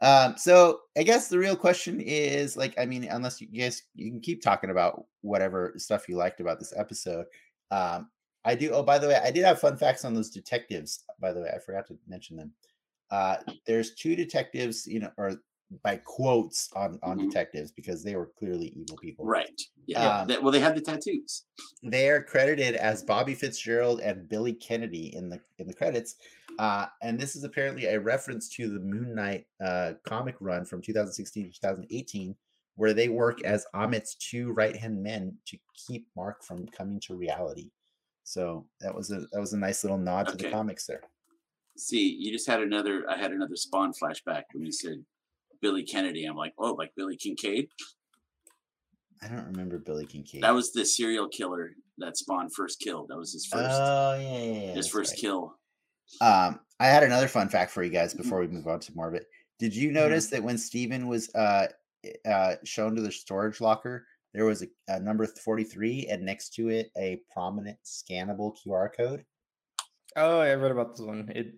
Um, so I guess the real question is like, I mean, unless you guys you can keep talking about whatever stuff you liked about this episode. Um, I do. Oh, by the way, I did have fun facts on those detectives. By the way, I forgot to mention them. Uh, there's two detectives, you know, or by quotes on on Mhm. detectives because they were clearly evil people. Right. Yeah. Um, That- well, they had the tattoos. They are credited as Bobby Fitzgerald and Billy Kennedy in the in the credits, uh, and this is apparently a reference to the Moon Knight uh, comic run from 2016 to 2018, where they work as Ammit's two right hand men to keep Mark from coming to reality. So that was a that was a nice little nod to the comics there. See, you just had another. I had another Spawn flashback when you said Billy Kennedy. I'm like, oh, like Billy Kincaid. I don't remember Billy Kincaid. That was the serial killer that Spawn first killed. That was his first. oh yeah, yeah, yeah, his first right. kill. Um, I had another fun fact for you guys Mhm. before we move on to more of it. Did you Mhm. notice that when Steven was uh, uh, shown to the storage locker, there was a, a number 43 and next to it a prominent scannable QR code? Oh, I read about this one. It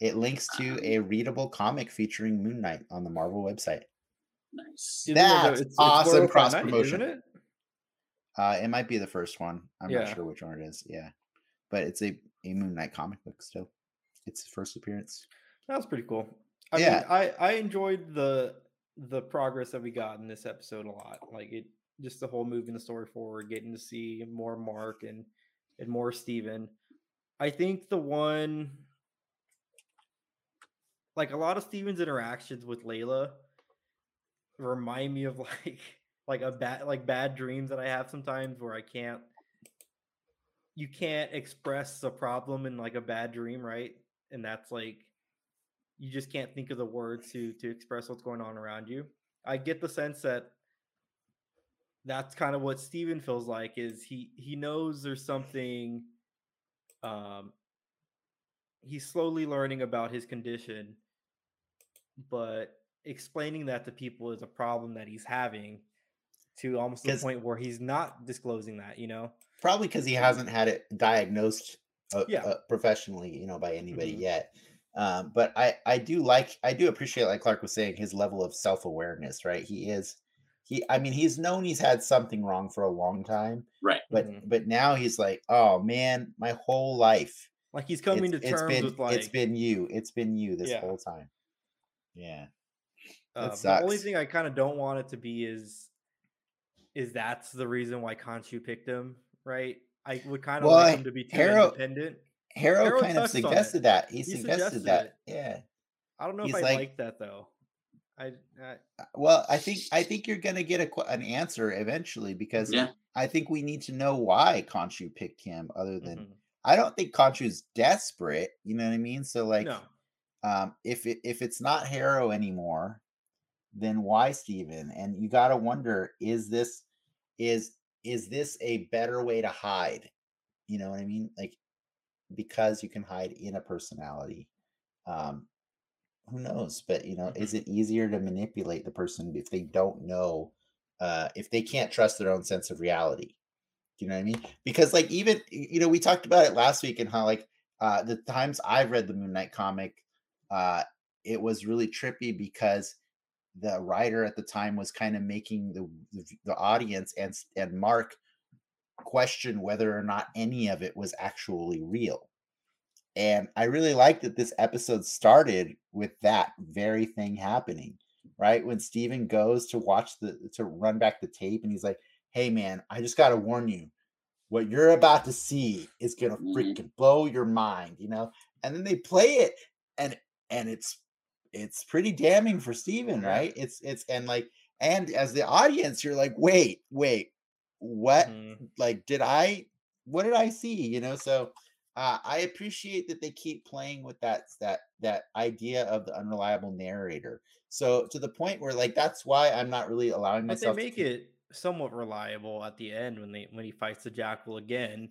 It links to a readable comic featuring Moon Knight on the Marvel website. Nice. isn't it the- That's it's- awesome cross promotion. it? Uh, it might be the first one. I'm not sure which one it is. Yeah, but it's a, a Moon Knight comic book still. It's first appearance. That was pretty cool. I Yeah. mean, I I enjoyed the the progress that we got in this episode a lot. Like it, just the whole moving the story forward, getting to see more Mark and and more Steven. I think the one, like a lot of Steven's interactions with Layla, remind me of like like a bad like bad dreams that I have sometimes where I can't. You can't express a problem in like a bad dream, right? And that's like you just can't think of the words to to express what's going on around you. I get the sense that that's kind of what Steven feels like is he he knows there's something um he's slowly learning about his condition but explaining that to people is a problem that he's having to almost the point where he's not disclosing that, you know. Probably because he hasn't had it diagnosed uh, Yeah. uh, professionally, you know, by anybody Mhm. yet. Um, but I I do like I do appreciate, like Clark was saying, his level of self awareness. Right, he is he. I mean, he's known he's had something wrong for a long time, Right. but Mhm. but now he's like, oh man, my whole life Like he's coming it's, to terms been with like it's been you, it's been you this Yeah. whole time. Yeah, Uh, the only thing I kind of don't want it to be is is that's the reason why Khonshu picked him, right? I would kind of Well, like him to be too Harrow- independent. Harrow, Harrow kind of touched on it. suggested that. He, He suggested, suggested that. Yeah. I don't know He's if I like- like that though. I, I Uh, Well, I think I think you're gonna get a qu- an answer eventually because Yeah. I think we need to know why Khonshu picked him. Other than mhm. I don't think Khonshu's desperate. You know what I mean? So like, no. um, if it if it's not Harrow anymore, then why Steven? And you got to wonder: is this is is this a better way to hide? You know what I mean? Like because you can hide in a personality. Um, who knows? But you know, is it easier to manipulate the person if they don't know? Uh, if they can't trust their own sense of reality, do you know what I mean? Because like even you know we talked about it last week and how like uh, the times I've read the Moon Knight comic, uh, it was really trippy because the writer at the time was kind of making the the, the audience and and Mark question whether or not any of it was actually real. And I really like that this episode started with that very thing happening, right? When Steven goes to watch the to run back the tape and he's like, "Hey man, I just got to warn you. What you're about to see is going to Mhm. freaking blow your mind, you know?" And then they play it and and it's it's pretty damning for Steven, right? It's it's and like and as the audience you're like, "Wait, wait. What Mhm. like did i what did i see you know so uh, i appreciate that they keep playing with that that that idea of the unreliable narrator so to the point where like that's why i'm not really allowing myself. But they to make keep- it somewhat reliable at the end when they when he fights the jackal again,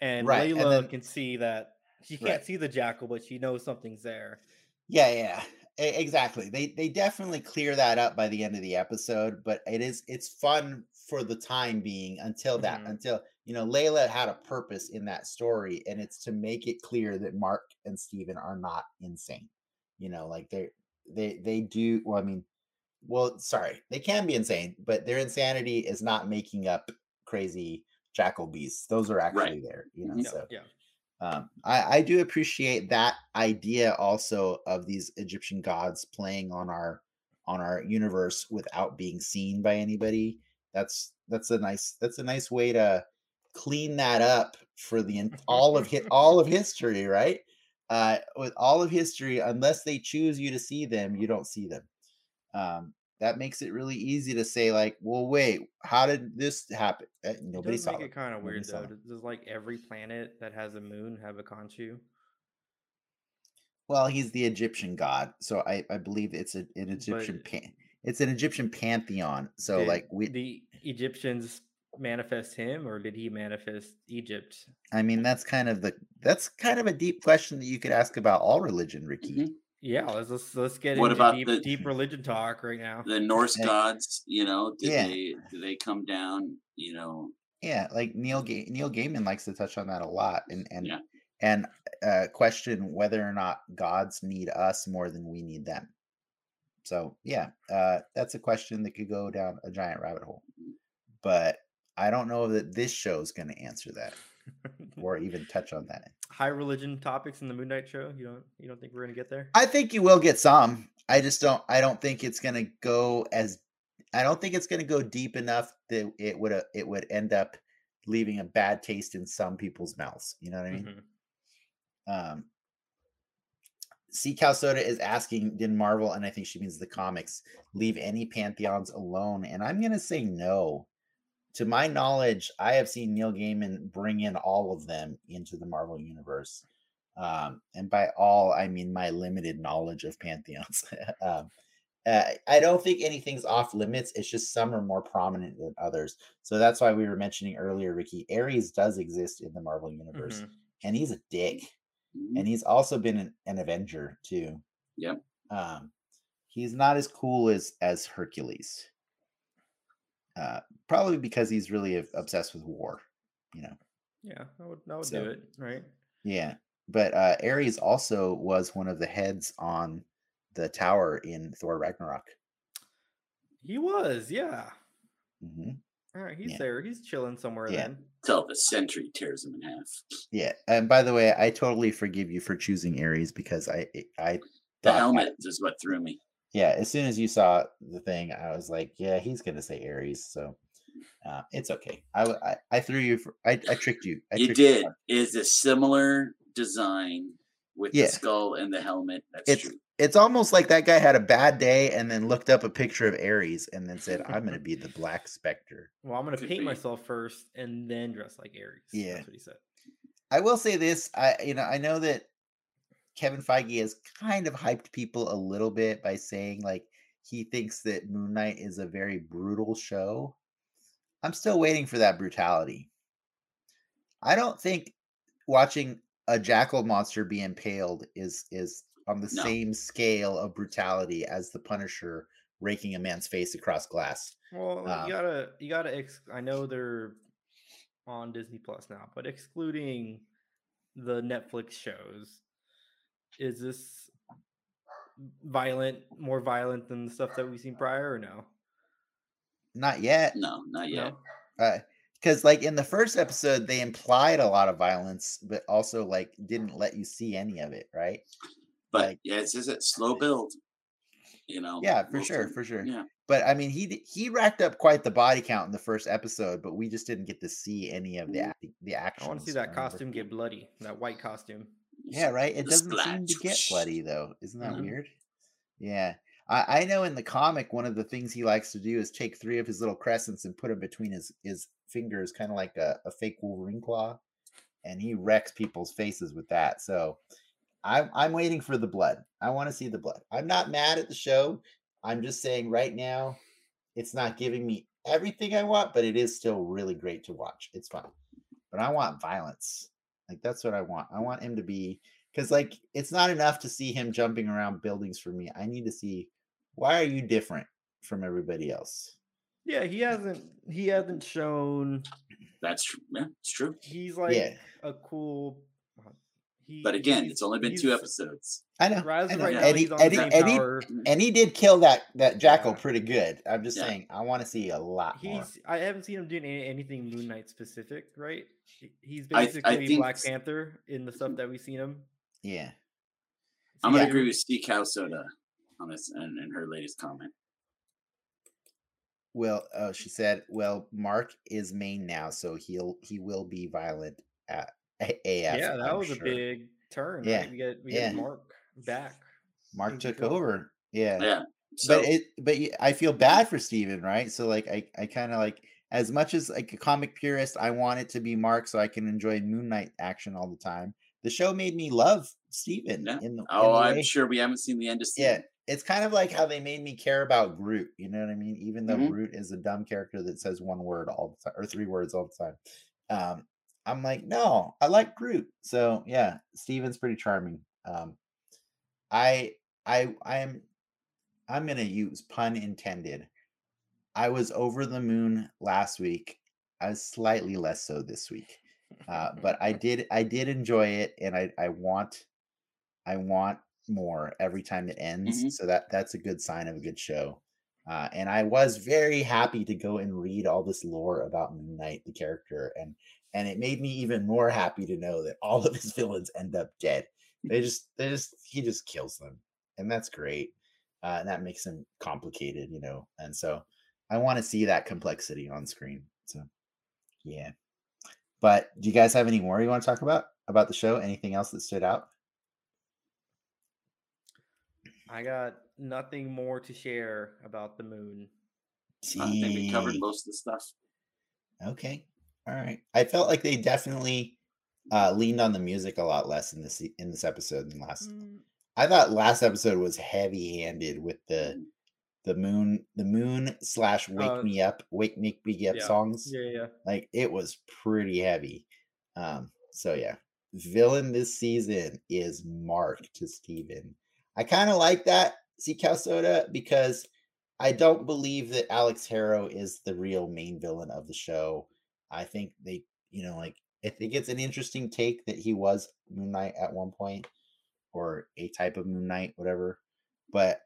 and Right, and Layla then- can see that she can't see the jackal, but she knows something's there. yeah yeah exactly they they definitely clear that up by the end of the episode but it is it's fun for the time being until that Mhm. until you know layla had a purpose in that story and it's to make it clear that mark and steven are not insane you know like they're they they do well i mean well sorry they can be insane but their insanity is not making up crazy jackal beasts those are actually there you know. Yeah, so yeah. um, I, I do appreciate that idea also of these Egyptian gods playing on our on our universe without being seen by anybody. That's that's a nice that's a nice way to clean that up for the all of hit all of history, right? Uh, with all of history, unless they choose you to see them, you don't see them. Um, that makes it really easy to say like, well, wait, how did this happen? Uh, It Nobody saw make it. it kind of weird though. Does, like every planet that has a moon have a Khonshu? Well, he's the Egyptian god, so I, I believe it's a, an Egyptian But- pan, it's an Egyptian pantheon. So Did like we, the Egyptians manifest him, or did he manifest Egypt? I mean, that's kind of the that's kind of a deep question that you could ask about all religion, Ricky. Mhm. Yeah, let's let's, let's get What into about deep the- deep religion talk right now. The Norse gods, you know, did yeah. they do they come down? You know, Yeah, like Neil Ga- Neil Gaiman likes to touch on that a lot, and and Yeah. and uh, question whether or not gods need us more than we need them. So yeah, uh, that's a question that could go down a giant rabbit hole, but I don't know that this show is going to answer that or even touch on that. High religion topics in the Moon Knight show. You don't you don't think we're gonna get there? I think you will get some. I just don't. I don't think it's going to go as. I don't think it's going to go deep enough that it would. Uh, it would end up leaving a bad taste in some people's mouths. You know what I mean? Mhm. Um, Soda is asking, did Marvel, and I think she means the comics, leave any pantheons alone? And I'm going to say no. To my knowledge, I have seen Neil Gaiman bring in all of them into the Marvel universe. Um, and by all, I mean my limited knowledge of pantheons. um, uh, I don't think anything's off limits. It's just some are more prominent than others. So that's why we were mentioning earlier, Ricky. Ares does exist in the Marvel universe, Mhm. and he's a dick mhm. and he's also been an, an Avenger too. Yep. Um, he's not as cool as as Hercules. Uh, probably because he's really obsessed with war. You know. Yeah, I would I would So- do it. Right. Yeah, but uh, Ares also was one of the heads on the tower in Thor Ragnarok. He was. Yeah. hmm All right. He's Yeah. there. He's chilling somewhere Yeah. then. till the sentry tears him in half. Yeah, and by the way, I totally forgive you for choosing Ares because I I The thought I- helmet is what threw me. Yeah, as soon as you saw the thing, I was like, yeah, he's gonna say Ares, so uh, it's okay. I I threw you for I, I tricked you. I You tricked did. hard. Is it similar design with Yeah. the skull and the helmet. That's It's true. it's almost like that guy had a bad day and then looked up a picture of Ares and then said, "I'm going to be the Black Spectre." Well, I'm gonna Could paint be. myself first and then dress like Ares. Yeah. That's what he said. I will say this: I you know I know that Kevin Feige has kind of hyped people a little bit by saying like he thinks that Moon Knight is a very brutal show. I'm still waiting for that brutality. I don't think watching a jackal monster be impaled is is on the No. same scale of brutality as the Punisher raking a man's face across glass. Well, Um, you gotta, you gotta. Ex- I know they're on Disney Plus now, but excluding the Netflix shows, is this violent, more violent than the stuff that we've seen prior, or no? Not yet. No, not yet. Uh, no. because like in the first episode they implied a lot of violence but also like didn't let you see any of it right But Like- yeah, it's just a slow build. You know. yeah for sure of- for sure Yeah. but i mean he he racked up quite the body count in the first episode but we just didn't get to see any of the mm-hmm. ac- the action I want to see that costume get bloody. That white costume. Yeah right? It doesn't seem to get bloody though. Isn't that Mhm. weird? Yeah. I, I know in the comic one of the things he likes to do is take three of his little crescents and put them between his his fingers kind of like a, a fake wolverine claw and he wrecks people's faces with that. So i'm i'm waiting for the blood. I want to see the blood. I'm not mad at the show. I'm just saying right now it's not giving me everything i want but it is still really great to watch. It's fun. But i want violence like that's what i want i want him to be because like it's not enough to see him jumping around buildings for me i need to see why are you different from everybody else Yeah, he hasn't. He hasn't shown. That's true. Yeah, it's true. He's like yeah a cool. He, But again, it's only been two episodes. i know, As I know. right now, and, he, and, he, same and, he, power. and did kill that that jackal Yeah. pretty good i'm just Yeah. saying i want to see a lot more He's. I haven't seen him doing any, anything Moon Knight specific, right? He- He's I- I basically think Black Panther in the stuff that we've seen him. yeah I'm gonna Yeah. agree with Steve Cow Soda on this and, and her latest comment. well uh, she said well mark is main now so he'll he will be violent at AF, yeah, that I'm was a big turn. Yeah, Right? We get we yeah. get Mark back. mark took become- over yeah Yeah. So but it but y- i feel bad for steven right so like i i kind of like as much as like a comic purist i want it to be mark so i can enjoy moon knight action all the time the show made me love steven Yeah. in the in oh, the I'm way- sure we haven't seen the end of yeah it's kind of like how they made me care about groot you know what i mean even though Mhm. groot is a dumb character that says one word all the time or three words all the time um i'm like no i like groot so yeah steven's pretty charming um i i i am i'm gonna use pun intended i was over the moon last week i was slightly less so this week uh, but I did I did enjoy it, and I I want I want more every time it ends. Mhm. So that that's a good sign of a good show. Uh, and I was very happy to go and read all this lore about Moon Knight, the character, and and it made me even more happy to know that all of his villains end up dead. They just they just he just kills them, and that's great. Uh, and that makes him complicated, you know. And so I want to see that complexity on screen. So yeah. But do you guys have any more you want to talk about about the show? Anything else that stood out? I got nothing more to share about the moon. I think we covered most of the stuff. Okay. All right. I felt like they definitely uh, leaned on the music a lot less in this in this episode than last. Mm, I thought last episode was heavy handed with the Mm. the moon the moon slash wake Uh, me up wake me me up yeah. songs. Yeah, yeah. Like it was pretty heavy. Um, so yeah. Villain this season is Mark to Steven. I kind of like that, see Cal Soda, because I don't believe that Alex Harrow is the real main villain of the show. I think they, you know, like I think it's an interesting take that he was Moon Knight at one point, or a type of Moon Knight, whatever. But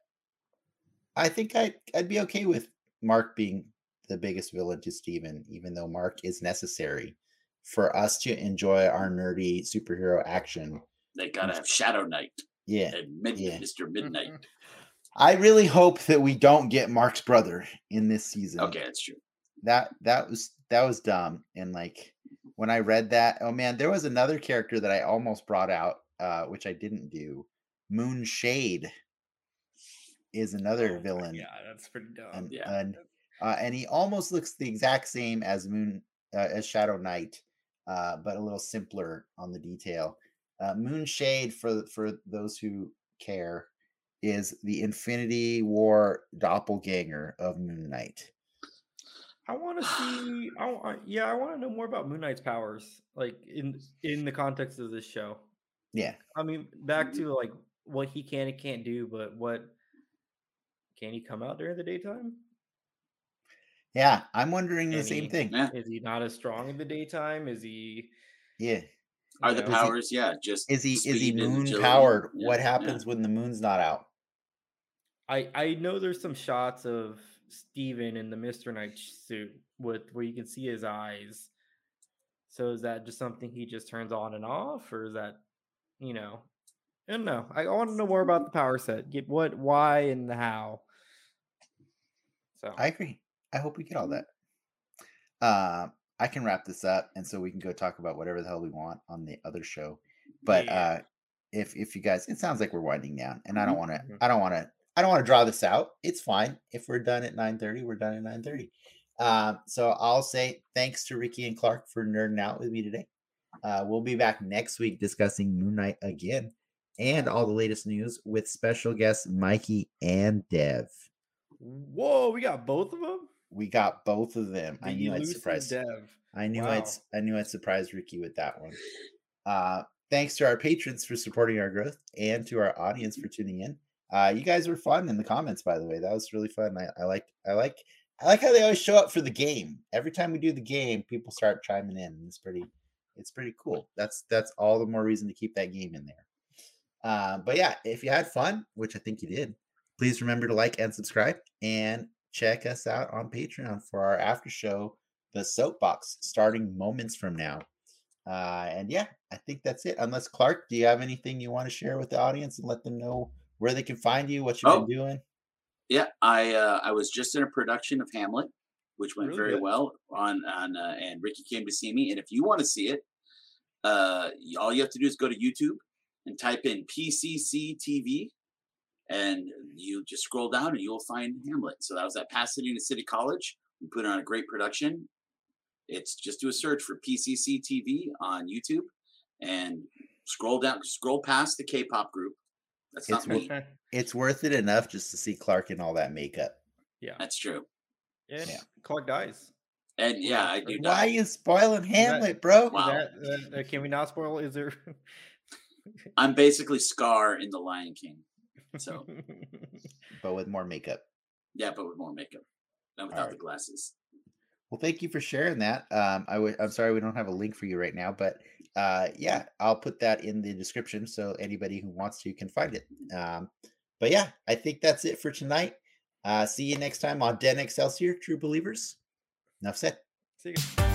I think I I'd be okay with Mark being the biggest villain to Steven, even though Mark is necessary for us to enjoy our nerdy superhero action. They gotta have Shadow Knight Yeah. and Mid- Yeah. Mr. Midnight. I really hope that we don't get Mark's brother in this season. Okay, that's true. That that was that was dumb and like when I read that, oh man, there was another character that I almost brought out, uh, which I didn't do. Moon Shade is another Oh, villain. Yeah, that's pretty dumb. and, Yeah. and, uh, and he almost looks the exact same as Moon uh, as Shadow Knight, uh, but a little simpler on the detail. Uh, Moon Shade, for for those who care, is the Infinity War doppelganger of Moon Knight. I want to see. I, want, yeah, I want to know more about Moon Knight's powers, like in in the context of this show. Yeah, I mean, back mm-hmm. to like what he can and can't do, but what can he come out during the daytime? yeah. I'm wondering the same he- thing. Is he not as strong in the daytime? Is he? Yeah, Are you the know, he- powers? Yeah, just is he is he moon powered? Yeah, what yeah. happens when the moon's not out? I I know there's some shots of Steven in the Mister Knight suit with where you can see his eyes. So is that just something he just turns on and off, or is that, you know, I don't know. I want to know more about the power set. Get what, why, and the how. So I agree. I hope we get all that. Um, I can wrap this up, and so we can go talk about whatever the hell we want on the other show. But Yeah. uh, if if you guys, it sounds like we're winding down, and I don't want to. Mhm. I don't want to. I don't want to draw this out. It's fine if we're done at nine thirty. We're done at nine thirty. Um, so I'll say thanks to Ricky and Clark for nerding out with me today. Uh, we'll be back next week discussing Moon Knight again and all the latest news with special guests Mikey and Dev. whoa, we got both of them. We got both of them. I knew I'd surprise. Dev. I knew Wow. I'd I knew I'd surprise Ricky with that one. Uh, thanks to our patrons for supporting our growth and to our audience for tuning in. Uh, you guys were fun in the comments, by the way. That was really fun. I, I like I like I like how they always show up for the game. Every time we do the game, people start chiming in. It's pretty it's pretty cool. That's that's all the more reason to keep that game in there. Uh, but yeah, if you had fun, which I think you did, please remember to like and subscribe and check us out on Patreon for our after show, the soapbox, starting moments from now. Uh, and yeah, I think that's it. Unless Clark, do you have anything you want to share with the audience and let them know where they can find you, what you've Oh. been doing? Yeah, I uh, I was just in a production of Hamlet, which went Really very good. well on on uh, and Ricky came to see me. And if you want to see it, uh, all you have to do is go to YouTube and type in PCC TV, and you just scroll down and you'll find Hamlet. So that was at Pasadena City College. We put on a great production. It's just do a search for PCC TV on YouTube and scroll down, scroll past the K-pop group. That's It's not me. Okay. It's worth it enough just to see Clark in all that makeup. Yeah. That's true. And Yeah. Clark dies. And yeah, I do. Why die. you spoiling Hamlet, bro? Wow. that, uh, uh, can we not spoil? Is there? I'm basically Scar in The Lion King. So But with more makeup. yeah, but with more makeup and without the glasses. Well, thank you for sharing that. Um, I w- I'm sorry we don't have a link for you right now, but uh, yeah, I'll put that in the description so anybody who wants to can find it. Um, but yeah, I think that's it for tonight. Uh, see you next time on Den Excelsior, True Believers. Enough said. See you.